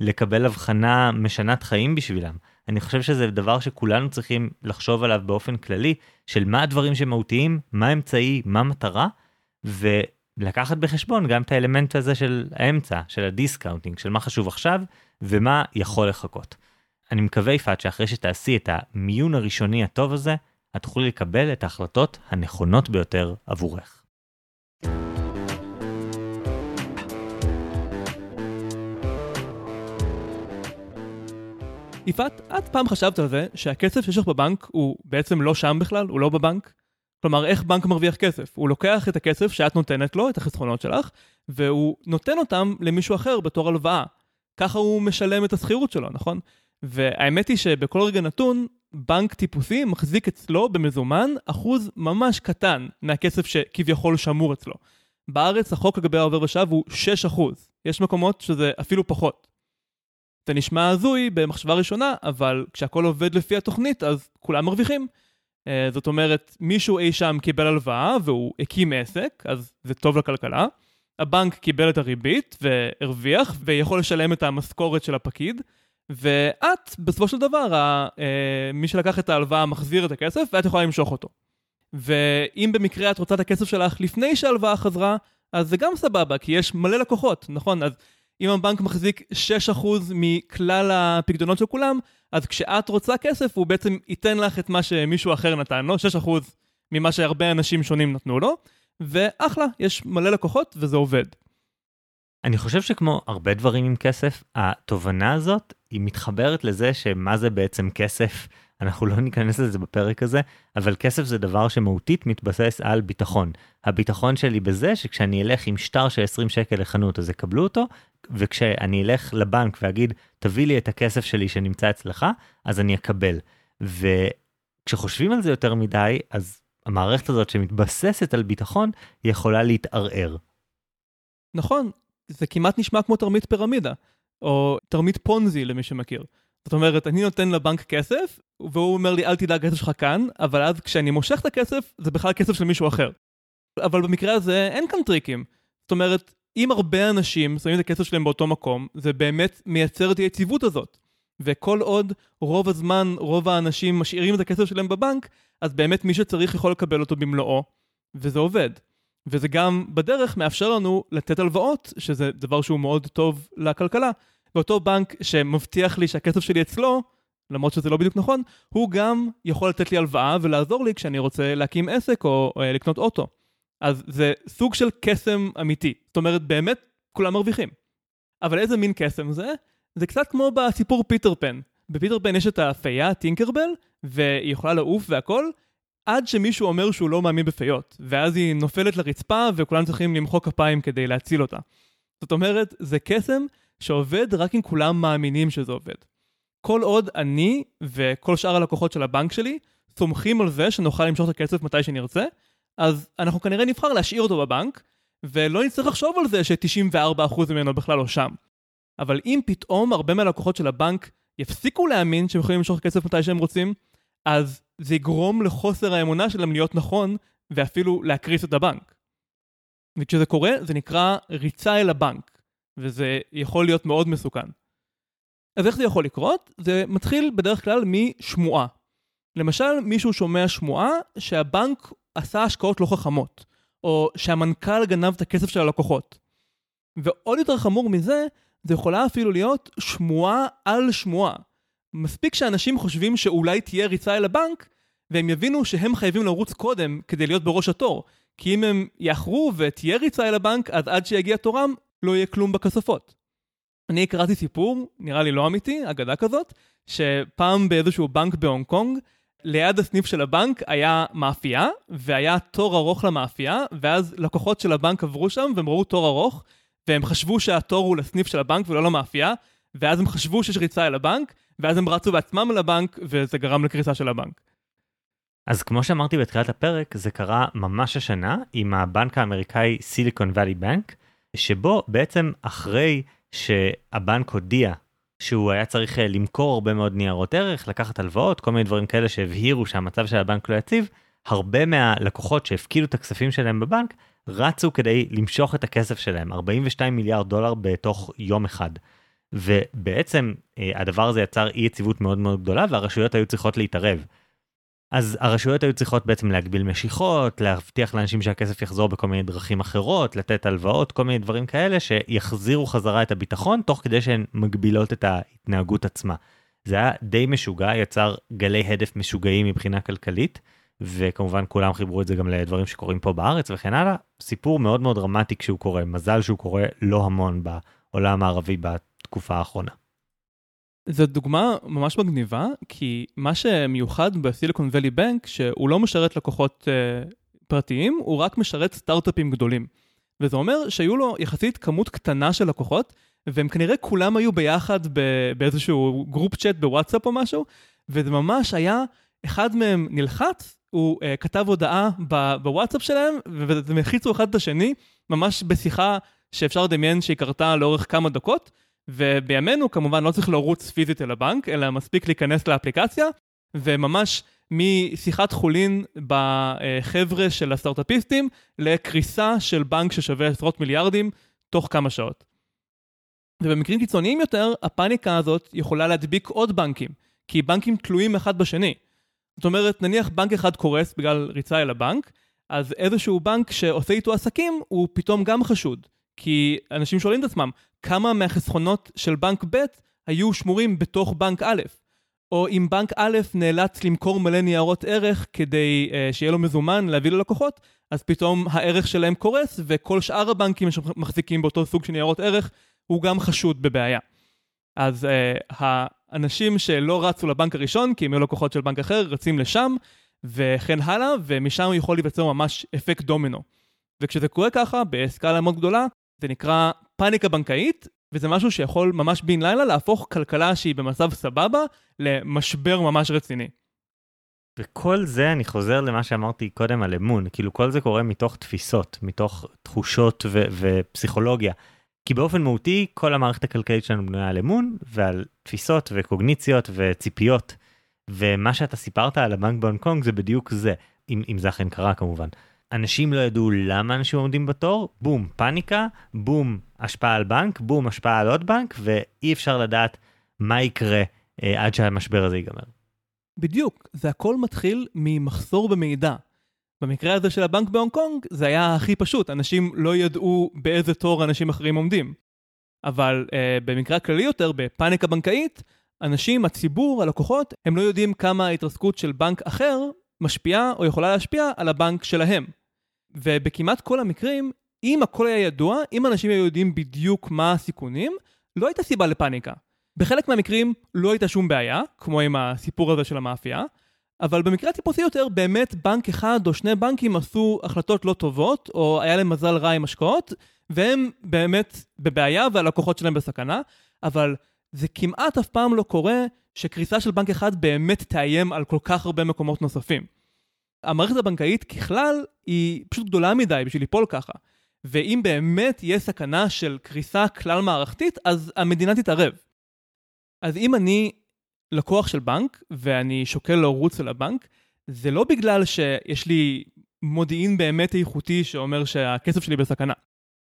לקבל הבחנה משנת חיים בשבילם. אני חושב שזה דבר שכולנו צריכים לחשוב עליו באופן כללי, של מה הדברים שמהותיים, מה אמצעי, מה מטרה, ולקחת בחשבון גם את האלמנט הזה של האמצע, של ה discounting, של מה חשוב עכשיו ומה יכול לחכות. אני מקווה, יפעת, שאחרי שתעשי את המיון הראשוני הטוב הזה, את תוכלי לקבל את ההחלטות הנכונות ביותר עבורך. יפעת, את פעם חשבת על זה שהכסף שיש לך בבנק הוא בעצם לא שם בכלל, הוא לא בבנק? כלומר, איך בנק מרוויח כסף? הוא לוקח את הכסף שאת נותנת לו, את החסכונות שלך, והוא נותן אותם למישהו אחר בתור הלוואה. ככה הוא משלם את השכירות שלו, נכון? והאמת היא שבכל רגע נתון, בנק טיפוסי מחזיק אצלו במזומן אחוז ממש קטן מהכסף שכביכול שמור אצלו. בארץ החוק לגבי העובר ושב הוא 6%. יש מקומות שזה אפילו פחות. זה נשמע הזוי במחשבה ראשונה, אבל כשהכול עובד לפי התוכנית, אז כולם מרוויחים. Uh, זאת אומרת, מישהו אי שם קיבל הלוואה והוא הקים עסק, אז זה טוב לכלכלה. הבנק קיבל את הריבית והרוויח ויכול לשלם את המשכורת של הפקיד. ואת, בסופו של דבר, ה, אה, מי שלקח את ההלוואה מחזיר את הכסף, ואת יכולה למשוך אותו. ואם במקרה את רוצה את הכסף שלך לפני שההלוואה חזרה, אז זה גם סבבה, כי יש מלא לקוחות, נכון? אז אם הבנק מחזיק 6% מכלל הפקדונות של כולם, אז כשאת רוצה כסף, הוא בעצם ייתן לך את מה שמישהו אחר נתן לו, 6% ממה שהרבה אנשים שונים נתנו לו, ואחלה, יש מלא לקוחות וזה עובד. אני חושב שכמו הרבה דברים עם כסף, התובנה הזאת היא מתחברת לזה שמה זה בעצם כסף, אנחנו לא ניכנס לזה בפרק הזה, אבל כסף זה דבר שמהותית מתבסס על ביטחון. הביטחון שלי בזה שכשאני אלך עם שטר של 20 שקל לחנות אז יקבלו אותו, וכשאני אלך לבנק ואגיד תביא לי את הכסף שלי שנמצא אצלך, אז אני אקבל. וכשחושבים על זה יותר מדי, אז המערכת הזאת שמתבססת על ביטחון, יכולה להתערער. נכון, זה כמעט נשמע כמו תרמית פירמידה, או תרמית פונזי למי שמכיר. זאת אומרת, אני נותן לבנק כסף, והוא אומר לי, אל תדאג, הכסף שלך כאן, אבל אז כשאני מושך את הכסף, זה בכלל כסף של מישהו אחר. אבל במקרה הזה אין כאן טריקים. זאת אומרת, אם הרבה אנשים שמים את הכסף שלהם באותו מקום, זה באמת מייצר את היציבות הזאת. וכל עוד רוב הזמן, רוב האנשים משאירים את הכסף שלהם בבנק, אז באמת מי שצריך יכול לקבל אותו במלואו, וזה עובד. וזה גם בדרך מאפשר לנו לתת הלוואות, שזה דבר שהוא מאוד טוב לכלכלה. ואותו בנק שמבטיח לי שהכסף שלי אצלו, למרות שזה לא בדיוק נכון, הוא גם יכול לתת לי הלוואה ולעזור לי כשאני רוצה להקים עסק או, או לקנות אוטו. אז זה סוג של קסם אמיתי. זאת אומרת, באמת כולם מרוויחים. אבל איזה מין קסם זה? זה קצת כמו בסיפור פיטר פן. בפיטר פן יש את הפייה, טינקרבל, והיא יכולה לעוף והכל, עד שמישהו אומר שהוא לא מאמין בפיות, ואז היא נופלת לרצפה וכולם צריכים למחוא כפיים כדי להציל אותה. זאת אומרת, זה קסם שעובד רק אם כולם מאמינים שזה עובד. כל עוד אני וכל שאר הלקוחות של הבנק שלי סומכים על זה שנוכל למשוך את הכסף מתי שנרצה, אז אנחנו כנראה נבחר להשאיר אותו בבנק, ולא נצטרך לחשוב על זה ש-94% ממנו בכלל לא שם. אבל אם פתאום הרבה מהלקוחות של הבנק יפסיקו להאמין שהם יכולים למשוך כסף מתי שהם רוצים, אז זה יגרום לחוסר האמונה שלהם להיות נכון, ואפילו להקריס את הבנק. וכשזה קורה, זה נקרא ריצה אל הבנק, וזה יכול להיות מאוד מסוכן. אז איך זה יכול לקרות? זה מתחיל בדרך כלל משמועה. למשל, מישהו שומע שמועה שהבנק עשה השקעות לא חכמות, או שהמנכ"ל גנב את הכסף של הלקוחות. ועוד יותר חמור מזה, זה יכולה אפילו להיות שמועה על שמועה. מספיק שאנשים חושבים שאולי תהיה ריצה אל הבנק, והם יבינו שהם חייבים לרוץ קודם כדי להיות בראש התור. כי אם הם יאחרו ותהיה ריצה אל הבנק, אז עד שיגיע תורם, לא יהיה כלום בכספות. אני קראתי סיפור, נראה לי לא אמיתי, אגדה כזאת, שפעם באיזשהו בנק בהונג קונג, ליד הסניף של הבנק היה מאפייה, והיה תור ארוך למאפייה, ואז לקוחות של הבנק עברו שם והם ראו תור ארוך, והם חשבו שהתור הוא לסניף של הבנק ולא למאפייה, ואז הם חשבו שיש ריצה אל הבנק, ואז הם רצו בעצמם לבנק, וזה גרם לקריסה של הבנק. אז כמו שאמרתי בתחילת הפרק, זה קרה ממש השנה עם הבנק האמריקאי סיליקון ואלי בנק, שבו בעצם אחרי שהבנק הודיע שהוא היה צריך אה, למכור הרבה מאוד ניירות ערך, לקחת הלוואות, כל מיני דברים כאלה שהבהירו שהמצב של הבנק לא יציב, הרבה מהלקוחות שהפקידו את הכספים שלהם בבנק, רצו כדי למשוך את הכסף שלהם, 42 מיליארד דולר בתוך יום אחד. ובעצם אה, הדבר הזה יצר אי יציבות מאוד מאוד גדולה והרשויות היו צריכות להתערב. אז הרשויות היו צריכות בעצם להגביל משיכות, להבטיח לאנשים שהכסף יחזור בכל מיני דרכים אחרות, לתת הלוואות, כל מיני דברים כאלה שיחזירו חזרה את הביטחון, תוך כדי שהן מגבילות את ההתנהגות עצמה. זה היה די משוגע, יצר גלי הדף משוגעים מבחינה כלכלית, וכמובן כולם חיברו את זה גם לדברים שקורים פה בארץ וכן הלאה. סיפור מאוד מאוד דרמטי כשהוא קורה, מזל שהוא קורה לא המון בעולם הערבי בתקופה האחרונה. זו דוגמה ממש מגניבה, כי מה שמיוחד בסיליקון ואלי בנק, שהוא לא משרת לקוחות uh, פרטיים, הוא רק משרת סטארט-אפים גדולים. וזה אומר שהיו לו יחסית כמות קטנה של לקוחות, והם כנראה כולם היו ביחד באיזשהו group chat בוואטסאפ או משהו, וזה ממש היה, אחד מהם נלחץ, הוא אה, כתב הודעה בוואטסאפ שלהם, והם הלחיצו אחד את השני, ממש בשיחה שאפשר לדמיין שהיא קרתה לאורך כמה דקות. ובימינו כמובן לא צריך לרוץ פיזית אל הבנק, אלא מספיק להיכנס לאפליקציה, וממש משיחת חולין בחבר'ה של הסטארט-אפיסטים לקריסה של בנק ששווה עשרות מיליארדים תוך כמה שעות. ובמקרים קיצוניים יותר, הפאניקה הזאת יכולה להדביק עוד בנקים, כי בנקים תלויים אחד בשני. זאת אומרת, נניח בנק אחד קורס בגלל ריצה אל הבנק, אז איזשהו בנק שעושה איתו עסקים הוא פתאום גם חשוד. כי אנשים שואלים את עצמם, כמה מהחסכונות של בנק ב' היו שמורים בתוך בנק א', או אם בנק א' נאלץ למכור מלא ניירות ערך כדי uh, שיהיה לו מזומן להביא ללקוחות, אז פתאום הערך שלהם קורס, וכל שאר הבנקים שמחזיקים באותו סוג של ניירות ערך, הוא גם חשוד בבעיה. אז uh, האנשים שלא רצו לבנק הראשון, כי הם היו לקוחות של בנק אחר, רצים לשם, וכן הלאה, ומשם יכול להיווצר ממש אפקט דומינו. וכשזה קורה ככה, בסקאלה מאוד גדולה, זה נקרא פאניקה בנקאית, וזה משהו שיכול ממש בן לילה להפוך כלכלה שהיא במצב סבבה למשבר ממש רציני. וכל זה אני חוזר למה שאמרתי קודם על אמון, כאילו כל זה קורה מתוך תפיסות, מתוך תחושות ו- ופסיכולוגיה. כי באופן מהותי כל המערכת הכלכלית שלנו בנויה על אמון ועל תפיסות וקוגניציות וציפיות. ומה שאתה סיפרת על הבנק בהונג קונג זה בדיוק זה, אם, אם זה אכן קרה כמובן. אנשים לא ידעו למה אנשים עומדים בתור, בום, פאניקה, בום, השפעה על בנק, בום, השפעה על עוד בנק, ואי אפשר לדעת מה יקרה אה, עד שהמשבר הזה ייגמר. בדיוק, זה הכל מתחיל ממחסור במידע. במקרה הזה של הבנק בהונג קונג זה היה הכי פשוט, אנשים לא ידעו באיזה תור אנשים אחרים עומדים. אבל אה, במקרה הכללי יותר, בפאניקה בנקאית, אנשים, הציבור, הלקוחות, הם לא יודעים כמה ההתרסקות של בנק אחר משפיעה או יכולה להשפיע על הבנק שלהם. ובכמעט כל המקרים, אם הכל היה ידוע, אם אנשים היו יודעים בדיוק מה הסיכונים, לא הייתה סיבה לפאניקה. בחלק מהמקרים לא הייתה שום בעיה, כמו עם הסיפור הזה של המאפייה, אבל במקרה הטיפוסי יותר, באמת בנק אחד או שני בנקים עשו החלטות לא טובות, או היה להם מזל רע עם השקעות, והם באמת בבעיה והלקוחות שלהם בסכנה, אבל זה כמעט אף פעם לא קורה שקריסה של בנק אחד באמת תאיים על כל כך הרבה מקומות נוספים. המערכת הבנקאית ככלל היא פשוט גדולה מדי בשביל ליפול ככה. ואם באמת יהיה סכנה של קריסה כלל מערכתית, אז המדינה תתערב. אז אם אני לקוח של בנק ואני שוקל לרוץ אל הבנק, זה לא בגלל שיש לי מודיעין באמת איכותי שאומר שהכסף שלי בסכנה.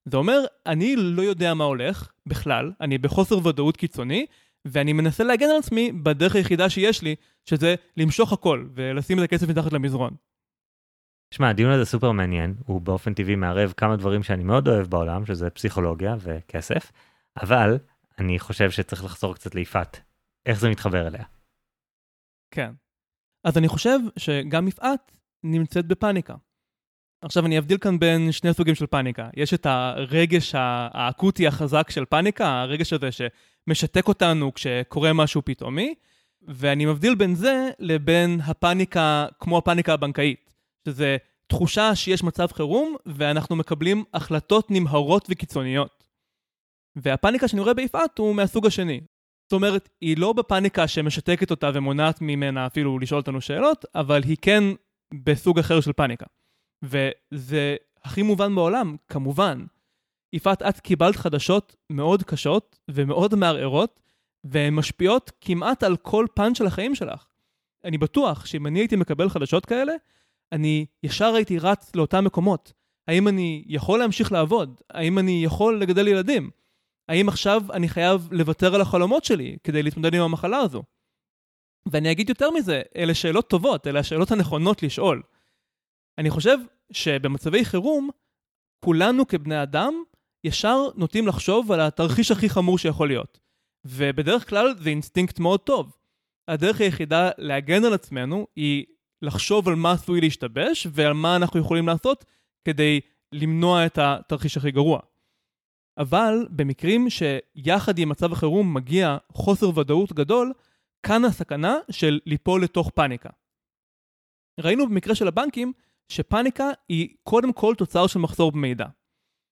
זה אומר, אני לא יודע מה הולך בכלל, אני בחוסר ודאות קיצוני, ואני מנסה להגן על עצמי בדרך היחידה שיש לי, שזה למשוך הכל ולשים את הכסף מתחת למזרון. שמע, הדיון הזה סופר מעניין, הוא באופן טבעי מערב כמה דברים שאני מאוד אוהב בעולם, שזה פסיכולוגיה וכסף, אבל אני חושב שצריך לחזור קצת ליפעת. איך זה מתחבר אליה? כן. אז אני חושב שגם יפעת נמצאת בפאניקה. עכשיו אני אבדיל כאן בין שני סוגים של פאניקה. יש את הרגש האקוטי החזק של פאניקה, הרגש הזה שמשתק אותנו כשקורה משהו פתאומי, ואני מבדיל בין זה לבין הפאניקה כמו הפאניקה הבנקאית, שזה תחושה שיש מצב חירום ואנחנו מקבלים החלטות נמהרות וקיצוניות. והפאניקה שאני רואה ביפעת הוא מהסוג השני. זאת אומרת, היא לא בפאניקה שמשתקת אותה ומונעת ממנה אפילו לשאול אותנו שאלות, אבל היא כן בסוג אחר של פאניקה. וזה הכי מובן בעולם, כמובן. יפעת, את קיבלת חדשות מאוד קשות ומאוד מערערות, והן משפיעות כמעט על כל פן של החיים שלך. אני בטוח שאם אני הייתי מקבל חדשות כאלה, אני ישר הייתי רץ לאותם מקומות. האם אני יכול להמשיך לעבוד? האם אני יכול לגדל ילדים? האם עכשיו אני חייב לוותר על החלומות שלי כדי להתמודד עם המחלה הזו? ואני אגיד יותר מזה, אלה שאלות טובות, אלה השאלות הנכונות לשאול. אני חושב שבמצבי חירום, כולנו כבני אדם ישר נוטים לחשוב על התרחיש הכי חמור שיכול להיות. ובדרך כלל זה אינסטינקט מאוד טוב. הדרך היחידה להגן על עצמנו היא לחשוב על מה עשוי להשתבש ועל מה אנחנו יכולים לעשות כדי למנוע את התרחיש הכי גרוע. אבל במקרים שיחד עם מצב החירום מגיע חוסר ודאות גדול, כאן הסכנה של ליפול לתוך פאניקה. ראינו במקרה של הבנקים שפאניקה היא קודם כל תוצר של מחסור במידע.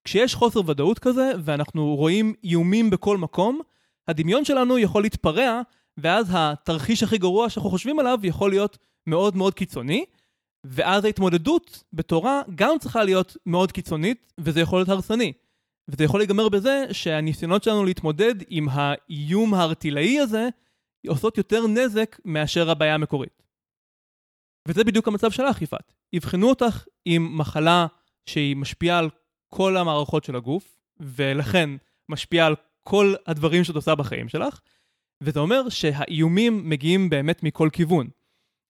כשיש חוסר ודאות כזה ואנחנו רואים איומים בכל מקום, הדמיון שלנו יכול להתפרע ואז התרחיש הכי גרוע שאנחנו חושבים עליו יכול להיות מאוד מאוד קיצוני, ואז ההתמודדות בתורה גם צריכה להיות מאוד קיצונית, וזה יכול להיות הרסני. וזה יכול להיגמר בזה שהניסיונות שלנו להתמודד עם האיום הארטילאי הזה עושות יותר נזק מאשר הבעיה המקורית. וזה בדיוק המצב שלך, יפעת. יבחנו אותך עם מחלה שהיא משפיעה על כל המערכות של הגוף, ולכן משפיעה על כל הדברים שאת עושה בחיים שלך, וזה אומר שהאיומים מגיעים באמת מכל כיוון.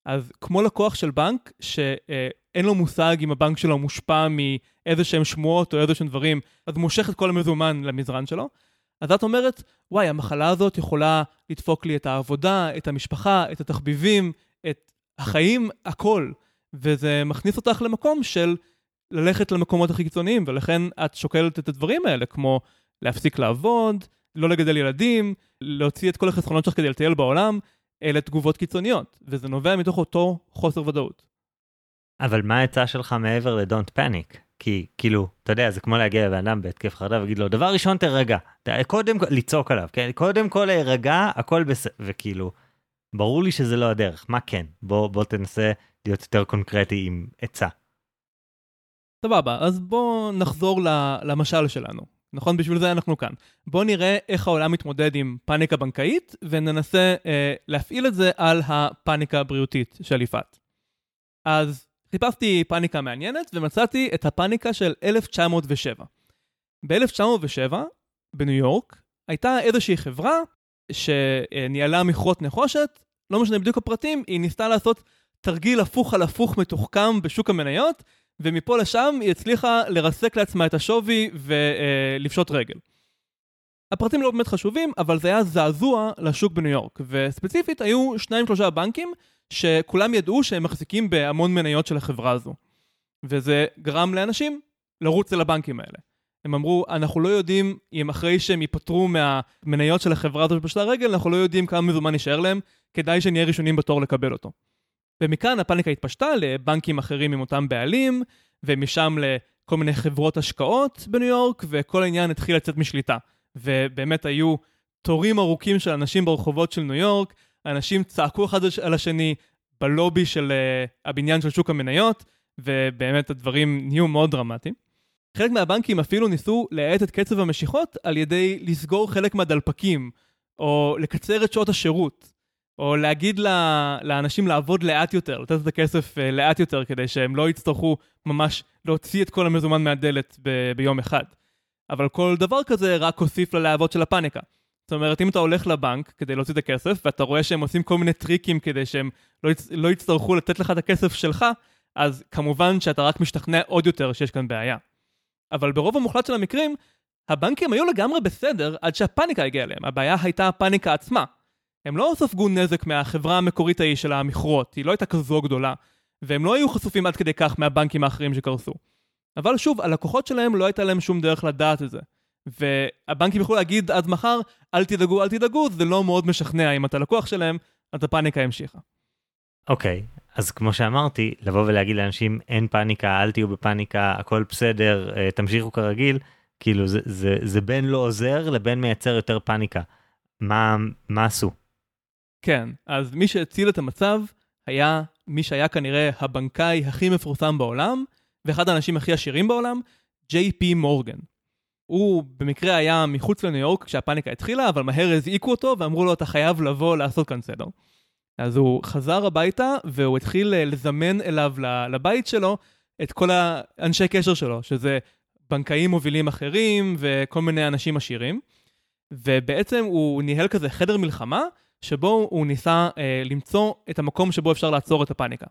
אז כמו לקוח של בנק, שאין לו מושג אם הבנק שלו מושפע מאיזה שהם שמועות או איזה שהם דברים, אז מושך את כל המזומן למזרן שלו. אז את אומרת, וואי, המחלה הזאת יכולה לדפוק לי את העבודה, את המשפחה, את התחביבים, את החיים, הכל. וזה מכניס אותך למקום של ללכת למקומות הכי קיצוניים, ולכן את שוקלת את הדברים האלה, כמו להפסיק לעבוד, לא לגדל ילדים, להוציא את כל החסכונות שלך כדי לטייל בעולם, אלה תגובות קיצוניות, וזה נובע מתוך אותו חוסר ודאות. אבל מה העצה שלך מעבר ל-Don't Panic? כי כאילו, אתה יודע, זה כמו להגיע לבן אדם בהתקף חרדה ולהגיד לו, דבר ראשון תרגע, קודם כל, לצעוק עליו, כן? קודם כל להירגע, הכל בסדר, וכאילו, ברור לי שזה לא הדרך, מה כן? בוא, בוא תנסה להיות יותר קונקרטי עם עצה. סבבה, אז בוא נחזור למשל שלנו. נכון? בשביל זה אנחנו כאן. בואו נראה איך העולם מתמודד עם פאניקה בנקאית, וננסה אה, להפעיל את זה על הפאניקה הבריאותית של יפעת. אז חיפשתי פאניקה מעניינת, ומצאתי את הפאניקה של 1907. ב-1907, בניו יורק, הייתה איזושהי חברה שניהלה מכרות נחושת, לא משנה בדיוק הפרטים, היא ניסתה לעשות תרגיל הפוך על הפוך מתוחכם בשוק המניות, ומפה לשם היא הצליחה לרסק לעצמה את השווי ולפשוט רגל. הפרטים לא באמת חשובים, אבל זה היה זעזוע לשוק בניו יורק, וספציפית היו שניים שלושה בנקים שכולם ידעו שהם מחזיקים בהמון מניות של החברה הזו. וזה גרם לאנשים לרוץ אל הבנקים האלה. הם אמרו, אנחנו לא יודעים אם אחרי שהם ייפטרו מהמניות של החברה הזו שפשטה רגל, אנחנו לא יודעים כמה מזומן יישאר להם, כדאי שנהיה ראשונים בתור לקבל אותו. ומכאן הפאניקה התפשטה לבנקים אחרים עם אותם בעלים, ומשם לכל מיני חברות השקעות בניו יורק, וכל העניין התחיל לצאת משליטה. ובאמת היו תורים ארוכים של אנשים ברחובות של ניו יורק, אנשים צעקו אחד על השני בלובי של uh, הבניין של שוק המניות, ובאמת הדברים נהיו מאוד דרמטיים. חלק מהבנקים אפילו ניסו להאט את קצב המשיכות על ידי לסגור חלק מהדלפקים, או לקצר את שעות השירות. או להגיד לאנשים לעבוד לאט יותר, לתת את הכסף אה, לאט יותר, כדי שהם לא יצטרכו ממש להוציא את כל המזומן מהדלת ב- ביום אחד. אבל כל דבר כזה רק הוסיף ללהבות של הפאניקה. זאת אומרת, אם אתה הולך לבנק כדי להוציא את הכסף, ואתה רואה שהם עושים כל מיני טריקים כדי שהם לא, יצ... לא יצטרכו לתת לך את הכסף שלך, אז כמובן שאתה רק משתכנע עוד יותר שיש כאן בעיה. אבל ברוב המוחלט של המקרים, הבנקים היו לגמרי בסדר עד שהפאניקה הגיעה אליהם. הבעיה הייתה הפאניקה עצמה. הם לא ספגו נזק מהחברה המקורית ההיא של המכרות, היא לא הייתה כזו גדולה, והם לא היו חשופים עד כדי כך מהבנקים האחרים שקרסו. אבל שוב, הלקוחות שלהם לא הייתה להם שום דרך לדעת את זה. והבנקים יכולו להגיד עד מחר, אל תדאגו, אל תדאגו, זה לא מאוד משכנע אם אתה לקוח שלהם, אז הפאניקה המשיכה. אוקיי, okay, אז כמו שאמרתי, לבוא ולהגיד לאנשים אין פאניקה, אל תהיו בפאניקה, הכל בסדר, אה, תמשיכו כרגיל, כאילו זה, זה, זה בין לא עוזר לבין מייצר יותר פאניקה. מה, מה עשו? כן, אז מי שהציל את המצב היה מי שהיה כנראה הבנקאי הכי מפורסם בעולם, ואחד האנשים הכי עשירים בעולם, ג'יי פי מורגן. הוא במקרה היה מחוץ לניו יורק כשהפאניקה התחילה, אבל מהר הזעיקו אותו ואמרו לו, אתה חייב לבוא לעשות כאן סדר. אז הוא חזר הביתה והוא התחיל אה, לזמן אליו לבית שלו את כל האנשי קשר שלו, שזה בנקאים מובילים אחרים וכל מיני אנשים עשירים. ובעצם הוא ניהל כזה חדר מלחמה, שבו הוא ניסה אה, למצוא את המקום שבו אפשר לעצור את הפאניקה.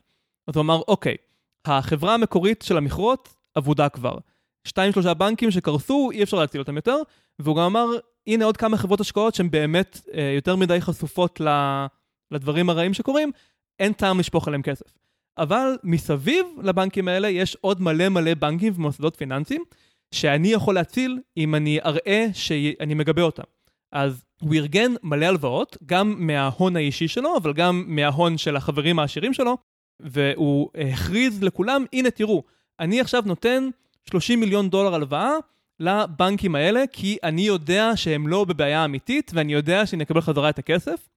אז הוא אמר, אוקיי, החברה המקורית של המכרות אבודה כבר. שתיים שלושה בנקים שקרסו, אי אפשר להציל אותם יותר, והוא גם אמר, הנה עוד כמה חברות השקעות שהן באמת אה, יותר מדי חשופות ל, לדברים הרעים שקורים, אין טעם לשפוך עליהם כסף. אבל מסביב לבנקים האלה יש עוד מלא מלא בנקים ומוסדות פיננסיים, שאני יכול להציל אם אני אראה שאני מגבה אותם. אז הוא ארגן מלא הלוואות, גם מההון האישי שלו, אבל גם מההון של החברים העשירים שלו, והוא הכריז לכולם, הנה תראו, אני עכשיו נותן 30 מיליון דולר הלוואה לבנקים האלה, כי אני יודע שהם לא בבעיה אמיתית, ואני יודע שאני אקבל חזרה את הכסף,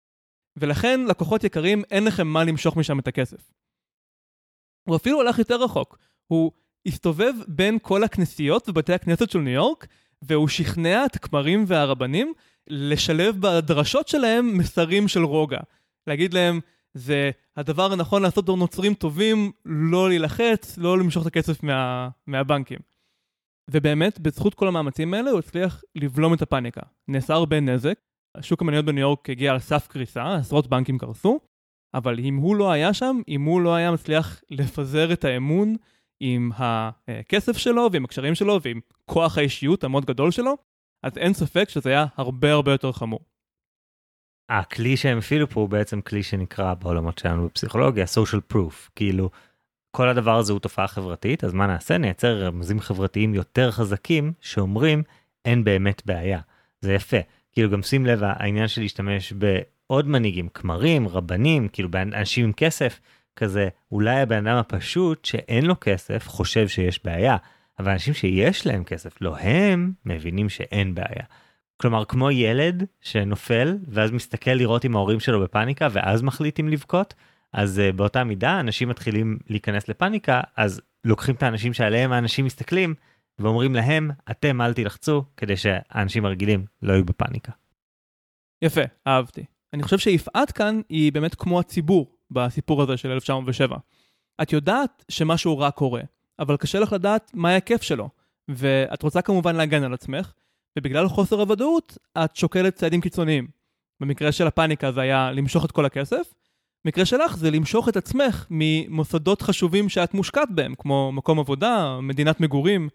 ולכן, לקוחות יקרים, אין לכם מה למשוך משם את הכסף. הוא אפילו הלך יותר רחוק. הוא הסתובב בין כל הכנסיות ובתי הכנסת של ניו יורק, והוא שכנע את הכמרים והרבנים לשלב בדרשות שלהם מסרים של רוגע. להגיד להם, זה הדבר הנכון לעשות דור נוצרים טובים, לא להילחץ, לא למשוך את הכסף מה, מהבנקים. ובאמת, בזכות כל המאמצים האלה, הוא הצליח לבלום את הפאניקה. נעשה הרבה נזק, השוק המניות בניו יורק הגיע על סף קריסה, עשרות בנקים קרסו, אבל אם הוא לא היה שם, אם הוא לא היה מצליח לפזר את האמון עם הכסף שלו ועם הקשרים שלו ועם כוח האישיות המאוד גדול שלו, אז אין ספק שזה היה הרבה הרבה יותר חמור. הכלי שהם הפעילו פה הוא בעצם כלי שנקרא בעולמות שלנו בפסיכולוגיה social proof. כאילו כל הדבר הזה הוא תופעה חברתית אז מה נעשה? נייצר רמזים חברתיים יותר חזקים שאומרים אין באמת בעיה. זה יפה. כאילו גם שים לב העניין של להשתמש בעוד מנהיגים כמרים רבנים כאילו באנשים עם כסף כזה אולי הבן אדם הפשוט שאין לו כסף חושב שיש בעיה אבל אנשים שיש להם כסף לא הם מבינים שאין בעיה. כלומר כמו ילד שנופל ואז מסתכל לראות עם ההורים שלו בפאניקה ואז מחליט אם לבכות אז uh, באותה מידה אנשים מתחילים להיכנס לפאניקה אז לוקחים את האנשים שעליהם האנשים מסתכלים ואומרים להם אתם אל תלחצו כדי שהאנשים הרגילים לא יהיו בפאניקה. יפה אהבתי אני חושב שיפעת כאן היא באמת כמו הציבור בסיפור הזה של 1907. את יודעת שמשהו רע קורה אבל קשה לך לדעת מה ההיקף שלו ואת רוצה כמובן להגן על עצמך ובגלל חוסר הוודאות, את שוקלת צעדים קיצוניים. במקרה של הפאניקה זה היה למשוך את כל הכסף, במקרה שלך זה למשוך את עצמך ממוסדות חשובים שאת מושקעת בהם, כמו מקום עבודה, מדינת מגורים,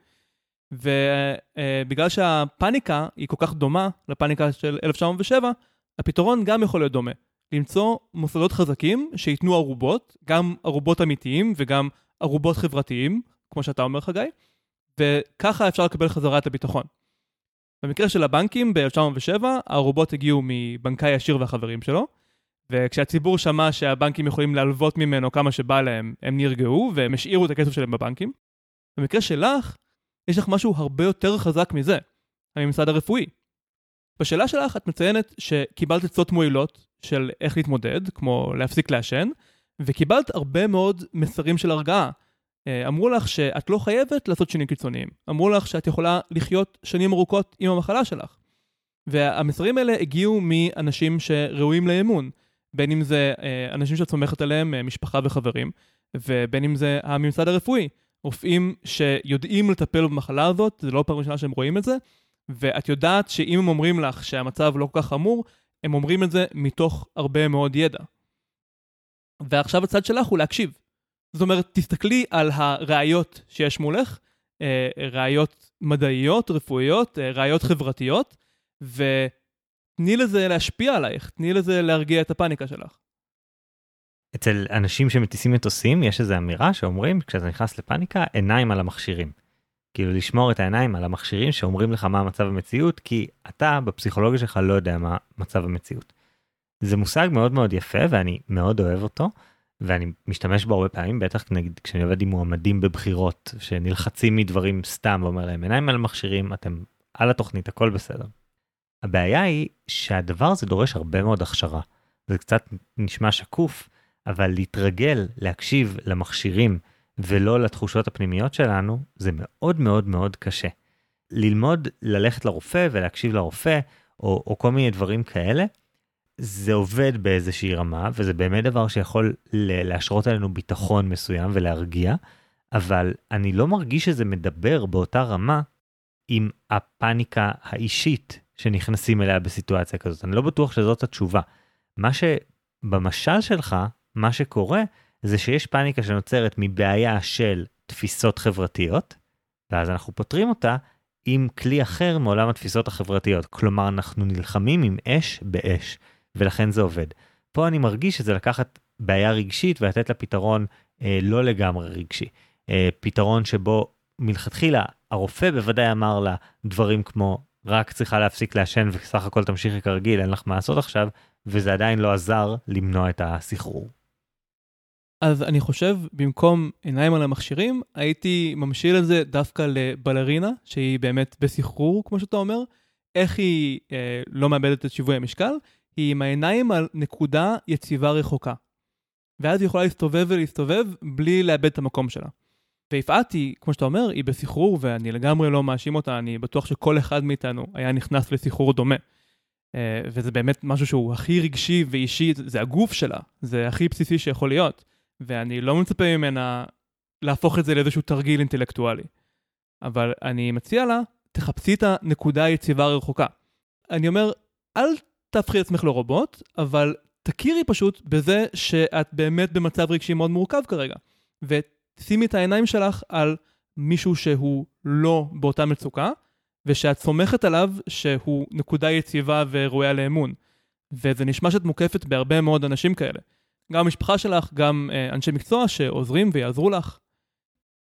ובגלל שהפאניקה היא כל כך דומה לפאניקה של 1907, הפתרון גם יכול להיות דומה. למצוא מוסדות חזקים שייתנו ערובות, גם ערובות אמיתיים וגם ערובות חברתיים, כמו שאתה אומר חגי, וככה אפשר לקבל חזרה את הביטחון. במקרה של הבנקים ב-1907, הערובות הגיעו מבנקאי עשיר והחברים שלו, וכשהציבור שמע שהבנקים יכולים להלוות ממנו כמה שבא להם, הם נרגעו והם השאירו את הכסף שלהם בבנקים. במקרה שלך, יש לך משהו הרבה יותר חזק מזה, הממסד הרפואי. בשאלה שלך את מציינת שקיבלת עצות מועילות של איך להתמודד, כמו להפסיק לעשן, וקיבלת הרבה מאוד מסרים של הרגעה, אה, אמרו לך שאת לא חייבת לעשות שינויים קיצוניים. אמרו לך שאת יכולה לחיות שנים ארוכות עם המחלה שלך. והמסרים האלה הגיעו מאנשים שראויים לאמון, בין אם זה אה, אנשים שאת סומכת עליהם, אה, משפחה וחברים, ובין אם זה הממסד הרפואי. רופאים שיודעים לטפל במחלה הזאת, זה לא פעם ראשונה שהם רואים את זה, ואת יודעת שאם הם אומרים לך שהמצב לא כל כך חמור, הם אומרים את זה מתוך הרבה מאוד ידע. ועכשיו הצד שלך הוא להקשיב. זאת אומרת, תסתכלי על הראיות שיש מולך, אה, ראיות מדעיות, רפואיות, אה, ראיות חברתיות, ותני לזה להשפיע עלייך, תני לזה להרגיע את הפאניקה שלך. אצל אנשים שמטיסים מטוסים יש איזו אמירה שאומרים כשאתה נכנס לפאניקה עיניים על המכשירים. כאילו לשמור את העיניים על המכשירים שאומרים לך מה מצב המציאות כי אתה בפסיכולוגיה שלך לא יודע מה מצב המציאות. זה מושג מאוד מאוד יפה ואני מאוד אוהב אותו. ואני משתמש בו הרבה פעמים בטח נגיד כשאני עובד עם מועמדים בבחירות שנלחצים מדברים סתם ואומר להם עיניים על מכשירים אתם על התוכנית הכל בסדר. הבעיה היא שהדבר הזה דורש הרבה מאוד הכשרה. זה קצת נשמע שקוף אבל להתרגל להקשיב למכשירים ולא לתחושות הפנימיות שלנו, זה מאוד מאוד מאוד קשה. ללמוד ללכת לרופא ולהקשיב לרופא, או, או כל מיני דברים כאלה, זה עובד באיזושהי רמה, וזה באמת דבר שיכול להשרות עלינו ביטחון מסוים ולהרגיע, אבל אני לא מרגיש שזה מדבר באותה רמה עם הפאניקה האישית שנכנסים אליה בסיטואציה כזאת. אני לא בטוח שזאת התשובה. מה שבמשל שלך, מה שקורה, זה שיש פאניקה שנוצרת מבעיה של תפיסות חברתיות, ואז אנחנו פותרים אותה עם כלי אחר מעולם התפיסות החברתיות. כלומר, אנחנו נלחמים עם אש באש, ולכן זה עובד. פה אני מרגיש שזה לקחת בעיה רגשית ולתת לה פתרון אה, לא לגמרי רגשי. אה, פתרון שבו מלכתחילה הרופא בוודאי אמר לה דברים כמו רק צריכה להפסיק לעשן וסך הכל תמשיכי כרגיל, אין לך מה לעשות עכשיו, וזה עדיין לא עזר למנוע את הסחרור. אז אני חושב, במקום עיניים על המכשירים, הייתי ממשיל את זה דווקא לבלרינה, שהיא באמת בסחרור, כמו שאתה אומר. איך היא אה, לא מאבדת את שיווי המשקל? היא עם העיניים על נקודה יציבה רחוקה. ואז היא יכולה להסתובב ולהסתובב בלי לאבד את המקום שלה. ויפעת היא, כמו שאתה אומר, היא בסחרור, ואני לגמרי לא מאשים אותה, אני בטוח שכל אחד מאיתנו היה נכנס לסחרור דומה. אה, וזה באמת משהו שהוא הכי רגשי ואישי, זה הגוף שלה, זה הכי בסיסי שיכול להיות. ואני לא מצפה ממנה להפוך את זה לאיזשהו תרגיל אינטלקטואלי. אבל אני מציע לה, תחפשי את הנקודה היציבה הרחוקה. אני אומר, אל תהפכי את עצמך לרובוט, אבל תכירי פשוט בזה שאת באמת במצב רגשי מאוד מורכב כרגע. ושימי את העיניים שלך על מישהו שהוא לא באותה מצוקה, ושאת סומכת עליו שהוא נקודה יציבה וראויה לאמון. וזה נשמע שאת מוקפת בהרבה מאוד אנשים כאלה. גם המשפחה שלך, גם אה, אנשי מקצוע שעוזרים ויעזרו לך.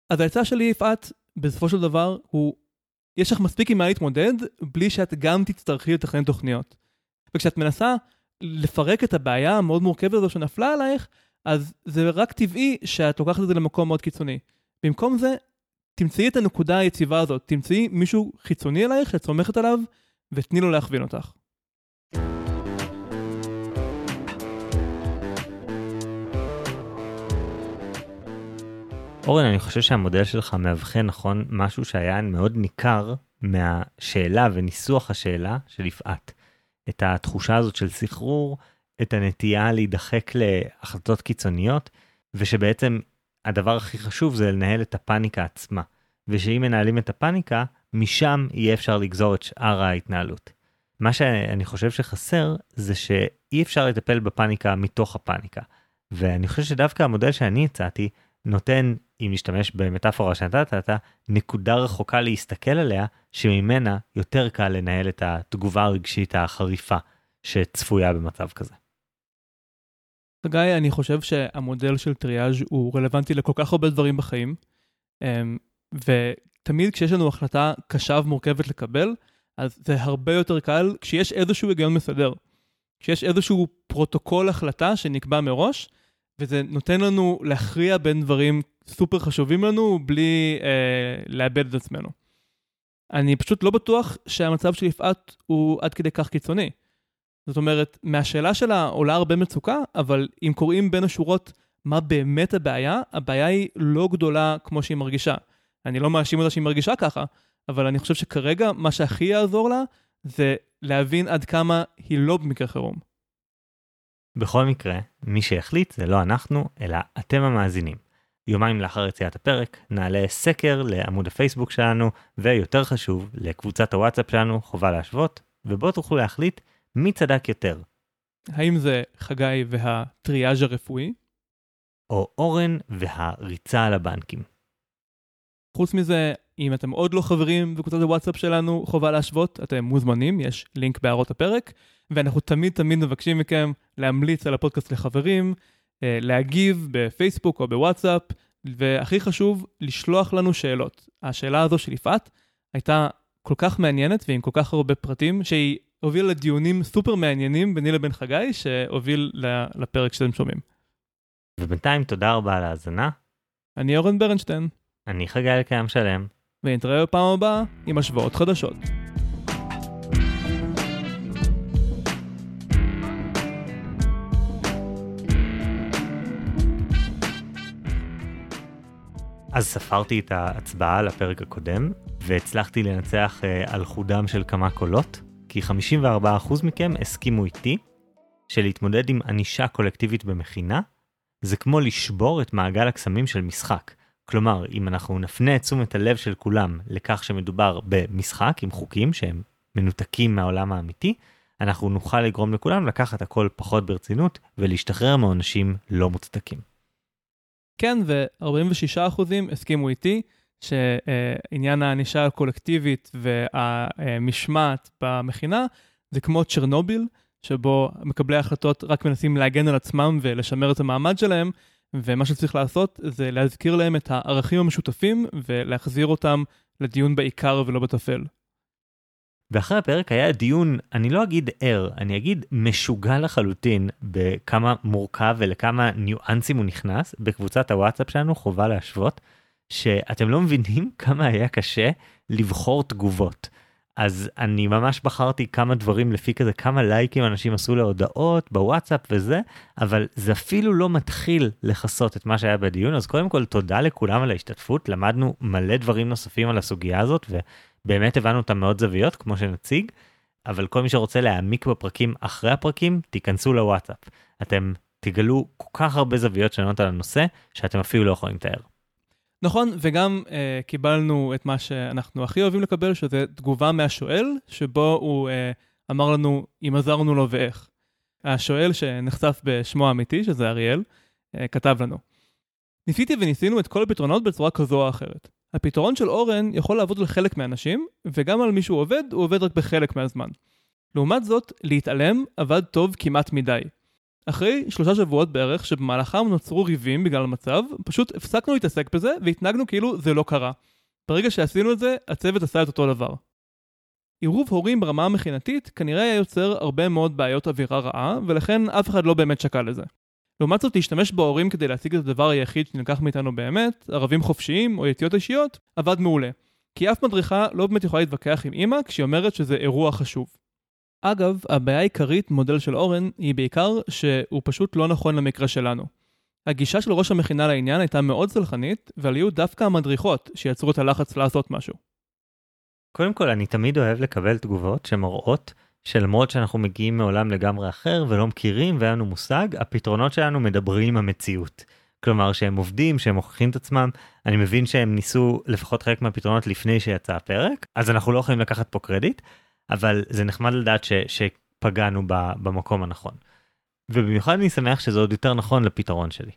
אז העצה שלי, יפעת, בסופו של דבר, הוא, יש לך מספיק עם מה להתמודד, בלי שאת גם תצטרכי לתכנן תוכניות. וכשאת מנסה לפרק את הבעיה המאוד מורכבת הזו שנפלה עלייך, אז זה רק טבעי שאת לוקחת את זה למקום מאוד קיצוני. במקום זה, תמצאי את הנקודה היציבה הזאת, תמצאי מישהו חיצוני אלייך שאת סומכת עליו, ותני לו להכווין אותך. אורן, אני חושב שהמודל שלך מאבחן נכון משהו שהיה מאוד ניכר מהשאלה וניסוח השאלה של יפעת. את התחושה הזאת של סחרור, את הנטייה להידחק להחלטות קיצוניות, ושבעצם הדבר הכי חשוב זה לנהל את הפאניקה עצמה. ושאם מנהלים את הפאניקה, משם יהיה אפשר לגזור את שאר ההתנהלות. מה שאני חושב שחסר זה שאי אפשר לטפל בפאניקה מתוך הפאניקה. ואני חושב שדווקא המודל שאני הצעתי נותן, אם נשתמש במטאפורה שנתת, אתה נקודה רחוקה להסתכל עליה, שממנה יותר קל לנהל את התגובה הרגשית החריפה שצפויה במצב כזה. גיא, אני חושב שהמודל של טריאז' הוא רלוונטי לכל כך הרבה דברים בחיים, אמ, ותמיד כשיש לנו החלטה קשה ומורכבת לקבל, אז זה הרבה יותר קל כשיש איזשהו היגיון מסדר. כשיש איזשהו פרוטוקול החלטה שנקבע מראש, וזה נותן לנו להכריע בין דברים סופר חשובים לנו בלי אה, לאבד את עצמנו. אני פשוט לא בטוח שהמצב של יפעת הוא עד כדי כך קיצוני. זאת אומרת, מהשאלה שלה עולה הרבה מצוקה, אבל אם קוראים בין השורות מה באמת הבעיה, הבעיה היא לא גדולה כמו שהיא מרגישה. אני לא מאשים אותה שהיא מרגישה ככה, אבל אני חושב שכרגע מה שהכי יעזור לה זה להבין עד כמה היא לא במקרה חירום. בכל מקרה, מי שהחליט זה לא אנחנו, אלא אתם המאזינים. יומיים לאחר יציאת הפרק, נעלה סקר לעמוד הפייסבוק שלנו, ויותר חשוב, לקבוצת הוואטסאפ שלנו, חובה להשוות, ובו תוכלו להחליט מי צדק יותר. האם זה חגי והטריאז' הרפואי? או אורן והריצה על הבנקים. חוץ מזה, אם אתם עוד לא חברים בקבוצת הוואטסאפ שלנו, חובה להשוות, אתם מוזמנים, יש לינק בהערות הפרק, ואנחנו תמיד תמיד מבקשים מכם להמליץ על הפודקאסט לחברים, להגיב בפייסבוק או בוואטסאפ, והכי חשוב, לשלוח לנו שאלות. השאלה הזו של יפעת הייתה כל כך מעניינת ועם כל כך הרבה פרטים, שהיא הובילה לדיונים סופר מעניינים ביני לבין חגי, שהוביל לפרק שאתם שומעים. ובינתיים תודה רבה על ההאזנה. אני אורן ברנשטיין. אני חגי לקיים שלם. ונתראה בפעם הבאה עם השוואות חדשות. אז ספרתי את ההצבעה לפרק הקודם, והצלחתי לנצח uh, על חודם של כמה קולות, כי 54% מכם הסכימו איתי שלהתמודד עם ענישה קולקטיבית במכינה, זה כמו לשבור את מעגל הקסמים של משחק. כלומר, אם אנחנו נפנה את תשומת הלב של כולם לכך שמדובר במשחק עם חוקים שהם מנותקים מהעולם האמיתי, אנחנו נוכל לגרום לכולם לקחת הכל פחות ברצינות ולהשתחרר מעונשים לא מוצדקים. כן, ו-46% הסכימו איתי שעניין הענישה הקולקטיבית והמשמעת במכינה זה כמו צ'רנוביל, שבו מקבלי ההחלטות רק מנסים להגן על עצמם ולשמר את המעמד שלהם, ומה שצריך לעשות זה להזכיר להם את הערכים המשותפים ולהחזיר אותם לדיון בעיקר ולא בטפל. ואחרי הפרק היה דיון, אני לא אגיד ער, אני אגיד משוגע לחלוטין בכמה מורכב ולכמה ניואנסים הוא נכנס. בקבוצת הוואטסאפ שלנו, חובה להשוות, שאתם לא מבינים כמה היה קשה לבחור תגובות. אז אני ממש בחרתי כמה דברים לפי כזה כמה לייקים אנשים עשו להודעות בוואטסאפ וזה, אבל זה אפילו לא מתחיל לכסות את מה שהיה בדיון, אז קודם כל תודה לכולם על ההשתתפות, למדנו מלא דברים נוספים על הסוגיה הזאת, ובאמת הבנו אותם מאוד זוויות כמו שנציג, אבל כל מי שרוצה להעמיק בפרקים אחרי הפרקים, תיכנסו לוואטסאפ. אתם תגלו כל כך הרבה זוויות שונות על הנושא, שאתם אפילו לא יכולים לתאר. נכון, וגם אה, קיבלנו את מה שאנחנו הכי אוהבים לקבל, שזה תגובה מהשואל, שבו הוא אה, אמר לנו אם עזרנו לו ואיך. השואל שנחשף בשמו האמיתי, שזה אריאל, אה, כתב לנו. ניסיתי וניסינו את כל הפתרונות בצורה כזו או אחרת. הפתרון של אורן יכול לעבוד על חלק מהאנשים, וגם על מי שהוא עובד, הוא עובד רק בחלק מהזמן. לעומת זאת, להתעלם עבד טוב כמעט מדי. אחרי שלושה שבועות בערך, שבמהלכם נוצרו ריבים בגלל המצב, פשוט הפסקנו להתעסק בזה והתנהגנו כאילו זה לא קרה. ברגע שעשינו את זה, הצוות עשה את אותו דבר. עירוב הורים ברמה המכינתית כנראה היה יוצר הרבה מאוד בעיות אווירה רעה, ולכן אף אחד לא באמת שקל לזה. לעומת זאת, להשתמש בהורים כדי להשיג את הדבר היחיד שנלקח מאיתנו באמת, ערבים חופשיים או יציאות אישיות, עבד מעולה. כי אף מדריכה לא באמת יכולה להתווכח עם אימא כשהיא אומרת שזה אירוע חשוב. אגב, הבעיה העיקרית מודל של אורן היא בעיקר שהוא פשוט לא נכון למקרה שלנו. הגישה של ראש המכינה לעניין הייתה מאוד סלחנית, אבל היו דווקא המדריכות שיצרו את הלחץ לעשות משהו. קודם כל, אני תמיד אוהב לקבל תגובות שמראות שלמרות שאנחנו מגיעים מעולם לגמרי אחר ולא מכירים ואין לנו מושג, הפתרונות שלנו מדברים עם המציאות. כלומר שהם עובדים, שהם מוכיחים את עצמם, אני מבין שהם ניסו לפחות חלק מהפתרונות לפני שיצא הפרק, אז אנחנו לא יכולים לקחת פה קרדיט, אבל זה נחמד לדעת ש, שפגענו ב, במקום הנכון. ובמיוחד אני שמח שזה עוד יותר נכון לפתרון שלי.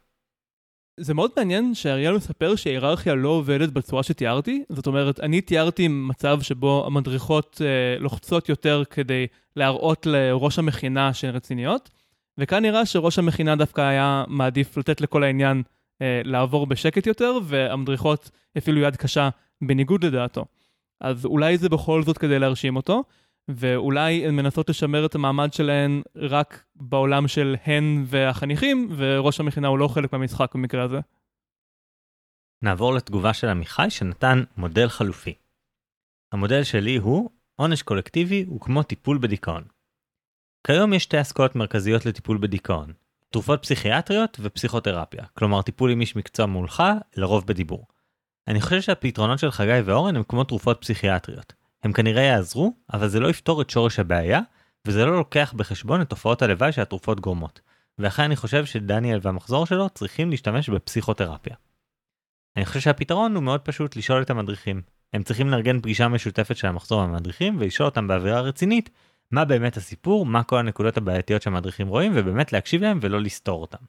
זה מאוד מעניין שאריאל מספר שההיררכיה לא עובדת בצורה שתיארתי, זאת אומרת, אני תיארתי מצב שבו המדריכות אה, לוחצות יותר כדי להראות לראש המכינה שהן רציניות, וכאן נראה שראש המכינה דווקא היה מעדיף לתת לכל העניין אה, לעבור בשקט יותר, והמדריכות הפעילו יד קשה בניגוד לדעתו. אז אולי זה בכל זאת כדי להרשים אותו, ואולי הן מנסות לשמר את המעמד שלהן רק בעולם של הן והחניכים, וראש המכינה הוא לא חלק מהמשחק במקרה הזה. נעבור לתגובה של עמיחי שנתן מודל חלופי. המודל שלי הוא עונש קולקטיבי הוא כמו טיפול בדיכאון. כיום יש שתי אסכולות מרכזיות לטיפול בדיכאון, תרופות פסיכיאטריות ופסיכותרפיה, כלומר טיפול עם איש מקצוע מולך, לרוב בדיבור. אני חושב שהפתרונות של חגי ואורן הם כמו תרופות פסיכיאטריות. הם כנראה יעזרו, אבל זה לא יפתור את שורש הבעיה, וזה לא לוקח בחשבון את תופעות הלוואי שהתרופות גורמות. ולכן אני חושב שדניאל והמחזור שלו צריכים להשתמש בפסיכותרפיה. אני חושב שהפתרון הוא מאוד פשוט לשאול את המדריכים. הם צריכים לארגן פגישה משותפת של המחזור המדריכים ולשאול אותם באווירה רצינית מה באמת הסיפור, מה כל הנקודות הבעייתיות שהמדריכים רואים ובאמת להקשיב להם ולא לסתור אותם.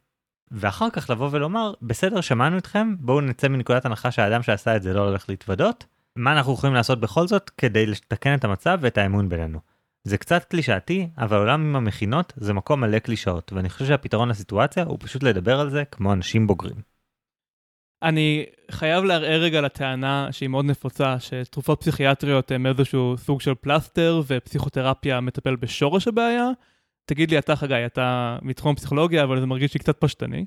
ואחר כך לבוא ולומר, בסדר, שמענו אתכם, בואו נצא מנקודת הנחה שהאדם שעשה את זה לא הולך להתוודות, מה אנחנו יכולים לעשות בכל זאת כדי לתקן את המצב ואת האמון בינינו. זה קצת קלישאתי, אבל עולם עם המכינות זה מקום מלא קלישאות, ואני חושב שהפתרון לסיטואציה הוא פשוט לדבר על זה כמו אנשים בוגרים. אני חייב לערער רגע לטענה שהיא מאוד נפוצה, שתרופות פסיכיאטריות הן איזשהו סוג של פלסטר ופסיכותרפיה מטפל בשורש הבעיה. תגיד לי אתה חגי, אתה מתחום פסיכולוגיה, אבל זה מרגיש לי קצת פשטני.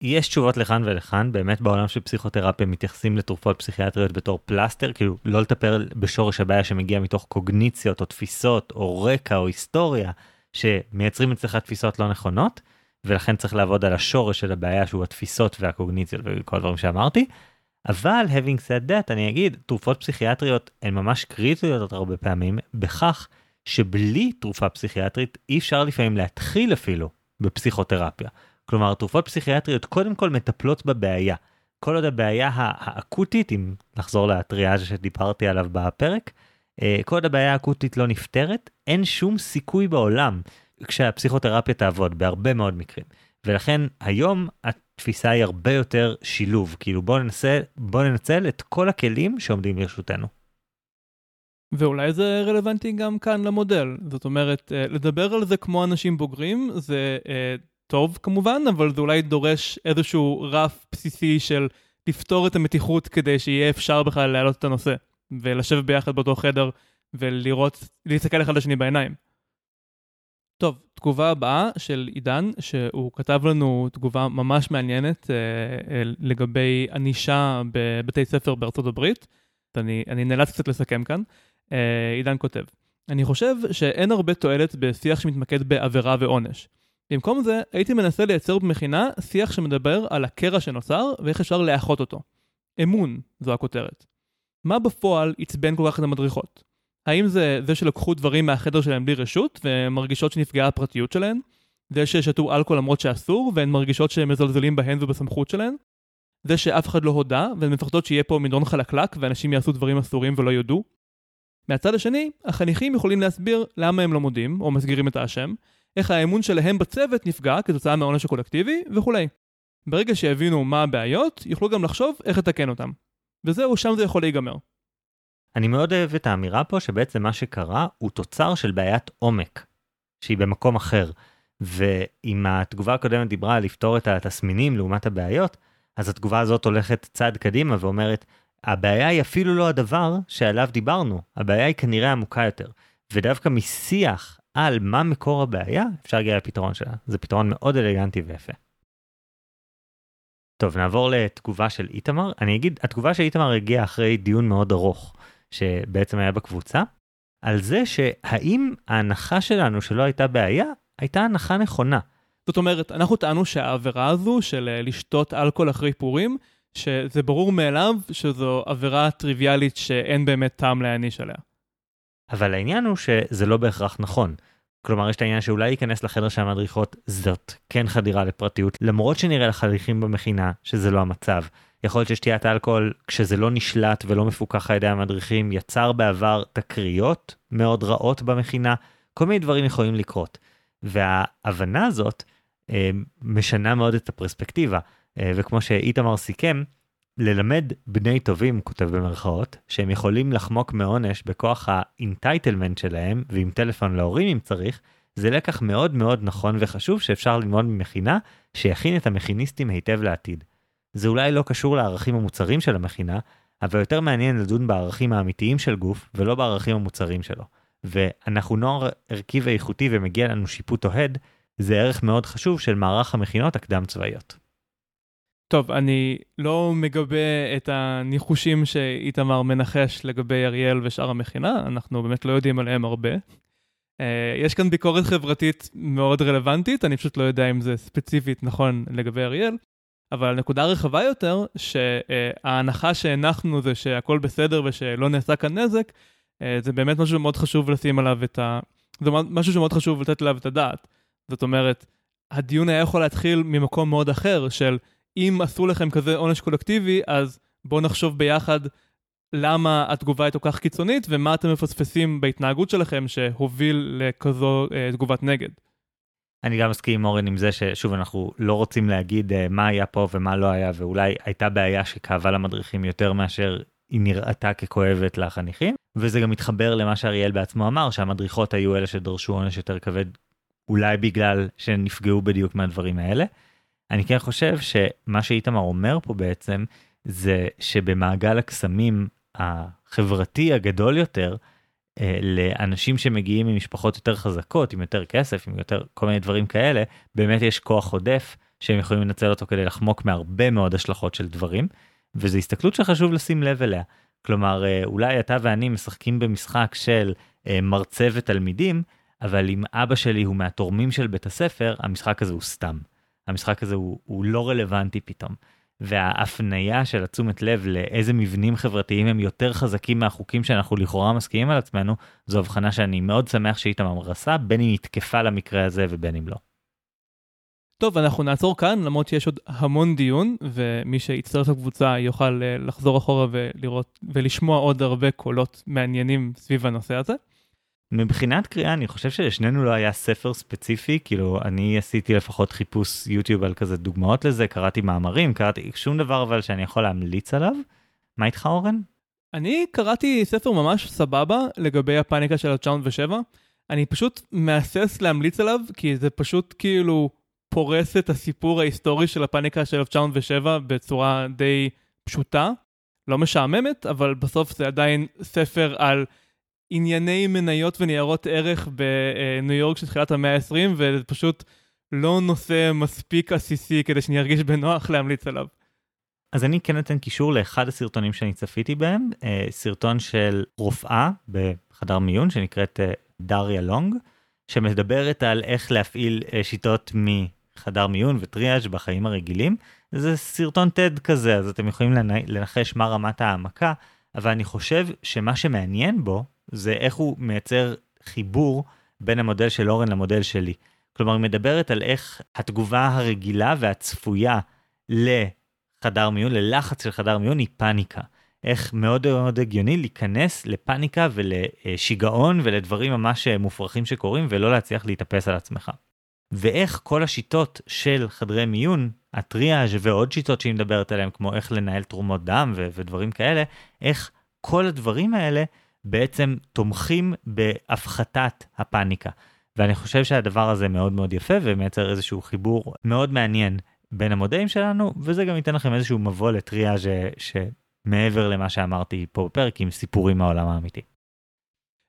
יש תשובות לכאן ולכאן, באמת בעולם של פסיכותרפיה מתייחסים לתרופות פסיכיאטריות בתור פלסטר, כאילו לא לטפל בשורש הבעיה שמגיע מתוך קוגניציות או תפיסות או רקע או היסטוריה שמייצרים אצלך תפיסות לא נכונות, ולכן צריך לעבוד על השורש של הבעיה שהוא התפיסות והקוגניציות וכל הדברים שאמרתי. אבל having said that אני אגיד תרופות פסיכיאטריות הן ממש קריטיות הרבה פעמים בכך שבלי תרופה פסיכיאטרית אי אפשר לפעמים להתחיל אפילו בפסיכותרפיה. כלומר תרופות פסיכיאטריות קודם כל מטפלות בבעיה. כל עוד הבעיה האקוטית אם נחזור לטריאז' שדיברתי עליו בפרק אה, כל עוד הבעיה האקוטית לא נפתרת אין שום סיכוי בעולם כשהפסיכותרפיה תעבוד בהרבה מאוד מקרים. ולכן היום התפיסה היא הרבה יותר שילוב, כאילו בוא ננסה, בוא ננצל את כל הכלים שעומדים לרשותנו. ואולי זה רלוונטי גם כאן למודל, זאת אומרת, אה, לדבר על זה כמו אנשים בוגרים זה אה, טוב כמובן, אבל זה אולי דורש איזשהו רף בסיסי של לפתור את המתיחות כדי שיהיה אפשר בכלל להעלות את הנושא, ולשבת ביחד באותו חדר ולראות, להסתכל אחד לשני בעיניים. טוב, תגובה הבאה של עידן, שהוא כתב לנו תגובה ממש מעניינת אה, אה, לגבי ענישה בבתי ספר בארצות הברית. אני, אני נאלץ קצת לסכם כאן. אה, עידן כותב, אני חושב שאין הרבה תועלת בשיח שמתמקד בעבירה ועונש. במקום זה, הייתי מנסה לייצר במכינה שיח שמדבר על הקרע שנוצר ואיך אפשר לאחות אותו. אמון, זו הכותרת. מה בפועל עצבן כל כך את המדריכות? האם זה זה שלקחו דברים מהחדר שלהם בלי רשות, ומרגישות שנפגעה הפרטיות שלהן? זה ששתו אלכוהול למרות שאסור, והן מרגישות שהם מזלזלים בהן ובסמכות שלהן? זה שאף אחד לא הודה, והן מפחדות שיהיה פה מדרון חלקלק, ואנשים יעשו דברים אסורים ולא יודו? מהצד השני, החניכים יכולים להסביר למה הם לא מודים, או מסגירים את האשם, איך האמון שלהם בצוות נפגע כתוצאה מהעונש הקולקטיבי, וכולי. ברגע שיבינו מה הבעיות, יוכלו גם לחשוב איך לתקן אותם. וזהו, שם זה יכול להיגמר. אני מאוד אוהב את האמירה פה שבעצם מה שקרה הוא תוצר של בעיית עומק, שהיא במקום אחר. ואם התגובה הקודמת דיברה על לפתור את התסמינים לעומת הבעיות, אז התגובה הזאת הולכת צעד קדימה ואומרת, הבעיה היא אפילו לא הדבר שעליו דיברנו, הבעיה היא כנראה עמוקה יותר. ודווקא משיח על מה מקור הבעיה, אפשר להגיע לפתרון שלה. זה פתרון מאוד אלגנטי ויפה. טוב, נעבור לתגובה של איתמר. אני אגיד, התגובה של איתמר הגיעה אחרי דיון מאוד ארוך. שבעצם היה בקבוצה, על זה שהאם ההנחה שלנו שלא הייתה בעיה, הייתה הנחה נכונה. זאת אומרת, אנחנו טענו שהעבירה הזו של אה, לשתות אלכוהול אחרי פורים, שזה ברור מאליו שזו עבירה טריוויאלית שאין באמת טעם להעניש עליה. אבל העניין הוא שזה לא בהכרח נכון. כלומר, יש את העניין שאולי להיכנס לחדר של המדריכות זאת כן חדירה לפרטיות, למרות שנראה לחניכים במכינה שזה לא המצב. יכול להיות ששתיית אלכוהול, כשזה לא נשלט ולא מפוקח על ידי המדריכים, יצר בעבר תקריות מאוד רעות במכינה, כל מיני דברים יכולים לקרות. וההבנה הזאת אה, משנה מאוד את הפרספקטיבה, אה, וכמו שאיתמר סיכם, ללמד בני טובים, כותב במרכאות, שהם יכולים לחמוק מעונש בכוח ה entitlement שלהם, ועם טלפון להורים אם צריך, זה לקח מאוד מאוד נכון וחשוב שאפשר ללמוד ממכינה, שיכין את המכיניסטים היטב לעתיד. זה אולי לא קשור לערכים המוצרים של המכינה, אבל יותר מעניין לדון בערכים האמיתיים של גוף, ולא בערכים המוצרים שלו. ואנחנו נוער ערכי ואיכותי ומגיע לנו שיפוט אוהד, זה ערך מאוד חשוב של מערך המכינות הקדם צבאיות. טוב, אני לא מגבה את הניחושים שאיתמר מנחש לגבי אריאל ושאר המכינה, אנחנו באמת לא יודעים עליהם הרבה. Uh, יש כאן ביקורת חברתית מאוד רלוונטית, אני פשוט לא יודע אם זה ספציפית נכון לגבי אריאל, אבל הנקודה הרחבה יותר, שההנחה שהנחנו זה שהכל בסדר ושלא נעשה כאן נזק, אה, זה באמת משהו שמאוד חשוב לשים עליו את ה... זה משהו שמאוד חשוב לתת עליו את הדעת. זאת אומרת, הדיון היה יכול להתחיל ממקום מאוד אחר, של אם עשו לכם כזה עונש קולקטיבי, אז בואו נחשוב ביחד למה התגובה היא כל כך קיצונית, ומה אתם מפספסים בהתנהגות שלכם שהוביל לכזו אה, תגובת נגד. אני גם מסכים עם אורן עם זה ששוב אנחנו לא רוצים להגיד uh, מה היה פה ומה לא היה ואולי הייתה בעיה שכאבה למדריכים יותר מאשר היא נראתה ככואבת לחניכים וזה גם מתחבר למה שאריאל בעצמו אמר שהמדריכות היו אלה שדרשו עונש יותר כבד אולי בגלל שהן נפגעו בדיוק מהדברים האלה. אני כן חושב שמה שאיתמר אומר פה בעצם זה שבמעגל הקסמים החברתי הגדול יותר אה, לאנשים שמגיעים ממשפחות יותר חזקות, עם יותר כסף, עם יותר כל מיני דברים כאלה, באמת יש כוח עודף שהם יכולים לנצל אותו כדי לחמוק מהרבה מאוד השלכות של דברים, וזו הסתכלות שחשוב לשים לב אליה. כלומר, אה, אולי אתה ואני משחקים במשחק של אה, מרצה ותלמידים, אבל אם אבא שלי הוא מהתורמים של בית הספר, המשחק הזה הוא סתם. המשחק הזה הוא, הוא לא רלוונטי פתאום. וההפניה של התשומת לב לאיזה מבנים חברתיים הם יותר חזקים מהחוקים שאנחנו לכאורה מסכימים על עצמנו, זו הבחנה שאני מאוד שמח שאיתמר עשה, בין אם היא תקפה למקרה הזה ובין אם לא. טוב, אנחנו נעצור כאן, למרות שיש עוד המון דיון, ומי שיצטרף לקבוצה יוכל אה, לחזור אחורה ולראות ולשמוע עוד הרבה קולות מעניינים סביב הנושא הזה. מבחינת קריאה אני חושב שלשנינו לא היה ספר ספציפי כאילו אני עשיתי לפחות חיפוש יוטיוב על כזה דוגמאות לזה קראתי מאמרים קראתי שום דבר אבל שאני יכול להמליץ עליו. מה איתך אורן? אני קראתי ספר ממש סבבה לגבי הפאניקה של 1907 אני פשוט מהסס להמליץ עליו כי זה פשוט כאילו פורס את הסיפור ההיסטורי של הפאניקה של 1907 בצורה די פשוטה לא משעממת אבל בסוף זה עדיין ספר על. ענייני מניות וניירות ערך בניו יורק של תחילת המאה ה-20, וזה פשוט לא נושא מספיק עסיסי כדי שאני ארגיש בנוח להמליץ עליו. אז אני כן אתן קישור לאחד הסרטונים שאני צפיתי בהם, אה, סרטון של רופאה בחדר מיון שנקראת אה, דריה לונג, שמדברת על איך להפעיל אה, שיטות מחדר מיון וטריאז' בחיים הרגילים. זה סרטון TED כזה, אז אתם יכולים לנחש מה רמת העמקה, אבל אני חושב שמה שמעניין בו זה איך הוא מייצר חיבור בין המודל של אורן למודל שלי. כלומר, היא מדברת על איך התגובה הרגילה והצפויה לחדר מיון, ללחץ של חדר מיון, היא פאניקה. איך מאוד מאוד הגיוני להיכנס לפאניקה ולשיגעון ולדברים ממש מופרכים שקורים ולא להצליח להתאפס על עצמך. ואיך כל השיטות של חדרי מיון, הטריאז' ועוד שיטות שהיא מדברת עליהן, כמו איך לנהל תרומות דם ו- ודברים כאלה, איך כל הדברים האלה בעצם תומכים בהפחתת הפאניקה. ואני חושב שהדבר הזה מאוד מאוד יפה ומייצר איזשהו חיבור מאוד מעניין בין המודלים שלנו, וזה גם ייתן לכם איזשהו מבוא לטריאז' שמעבר למה שאמרתי פה בפרק עם סיפורים מהעולם האמיתי.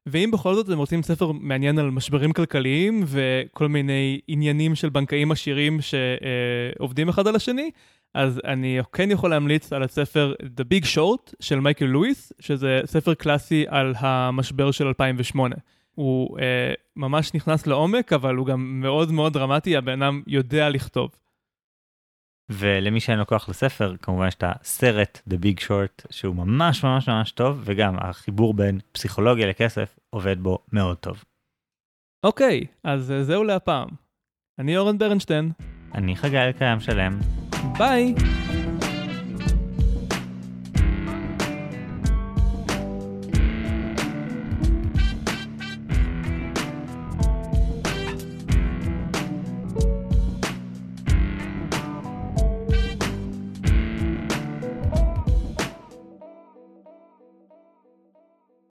ואם בכל זאת אתם רוצים ספר מעניין על משברים כלכליים וכל מיני עניינים של בנקאים עשירים שעובדים אחד על השני, אז אני כן יכול להמליץ על הספר The Big Short של מייקל לואיס, שזה ספר קלאסי על המשבר של 2008. הוא אה, ממש נכנס לעומק, אבל הוא גם מאוד מאוד דרמטי, הבן אדם יודע לכתוב. ולמי שאין לו כוח לספר, כמובן יש את הסרט The Big Short, שהוא ממש ממש ממש טוב, וגם החיבור בין פסיכולוגיה לכסף עובד בו מאוד טוב. אוקיי, אז זהו להפעם. אני אורן ברנשטיין. אני חגי אלקיים שלם. Bye.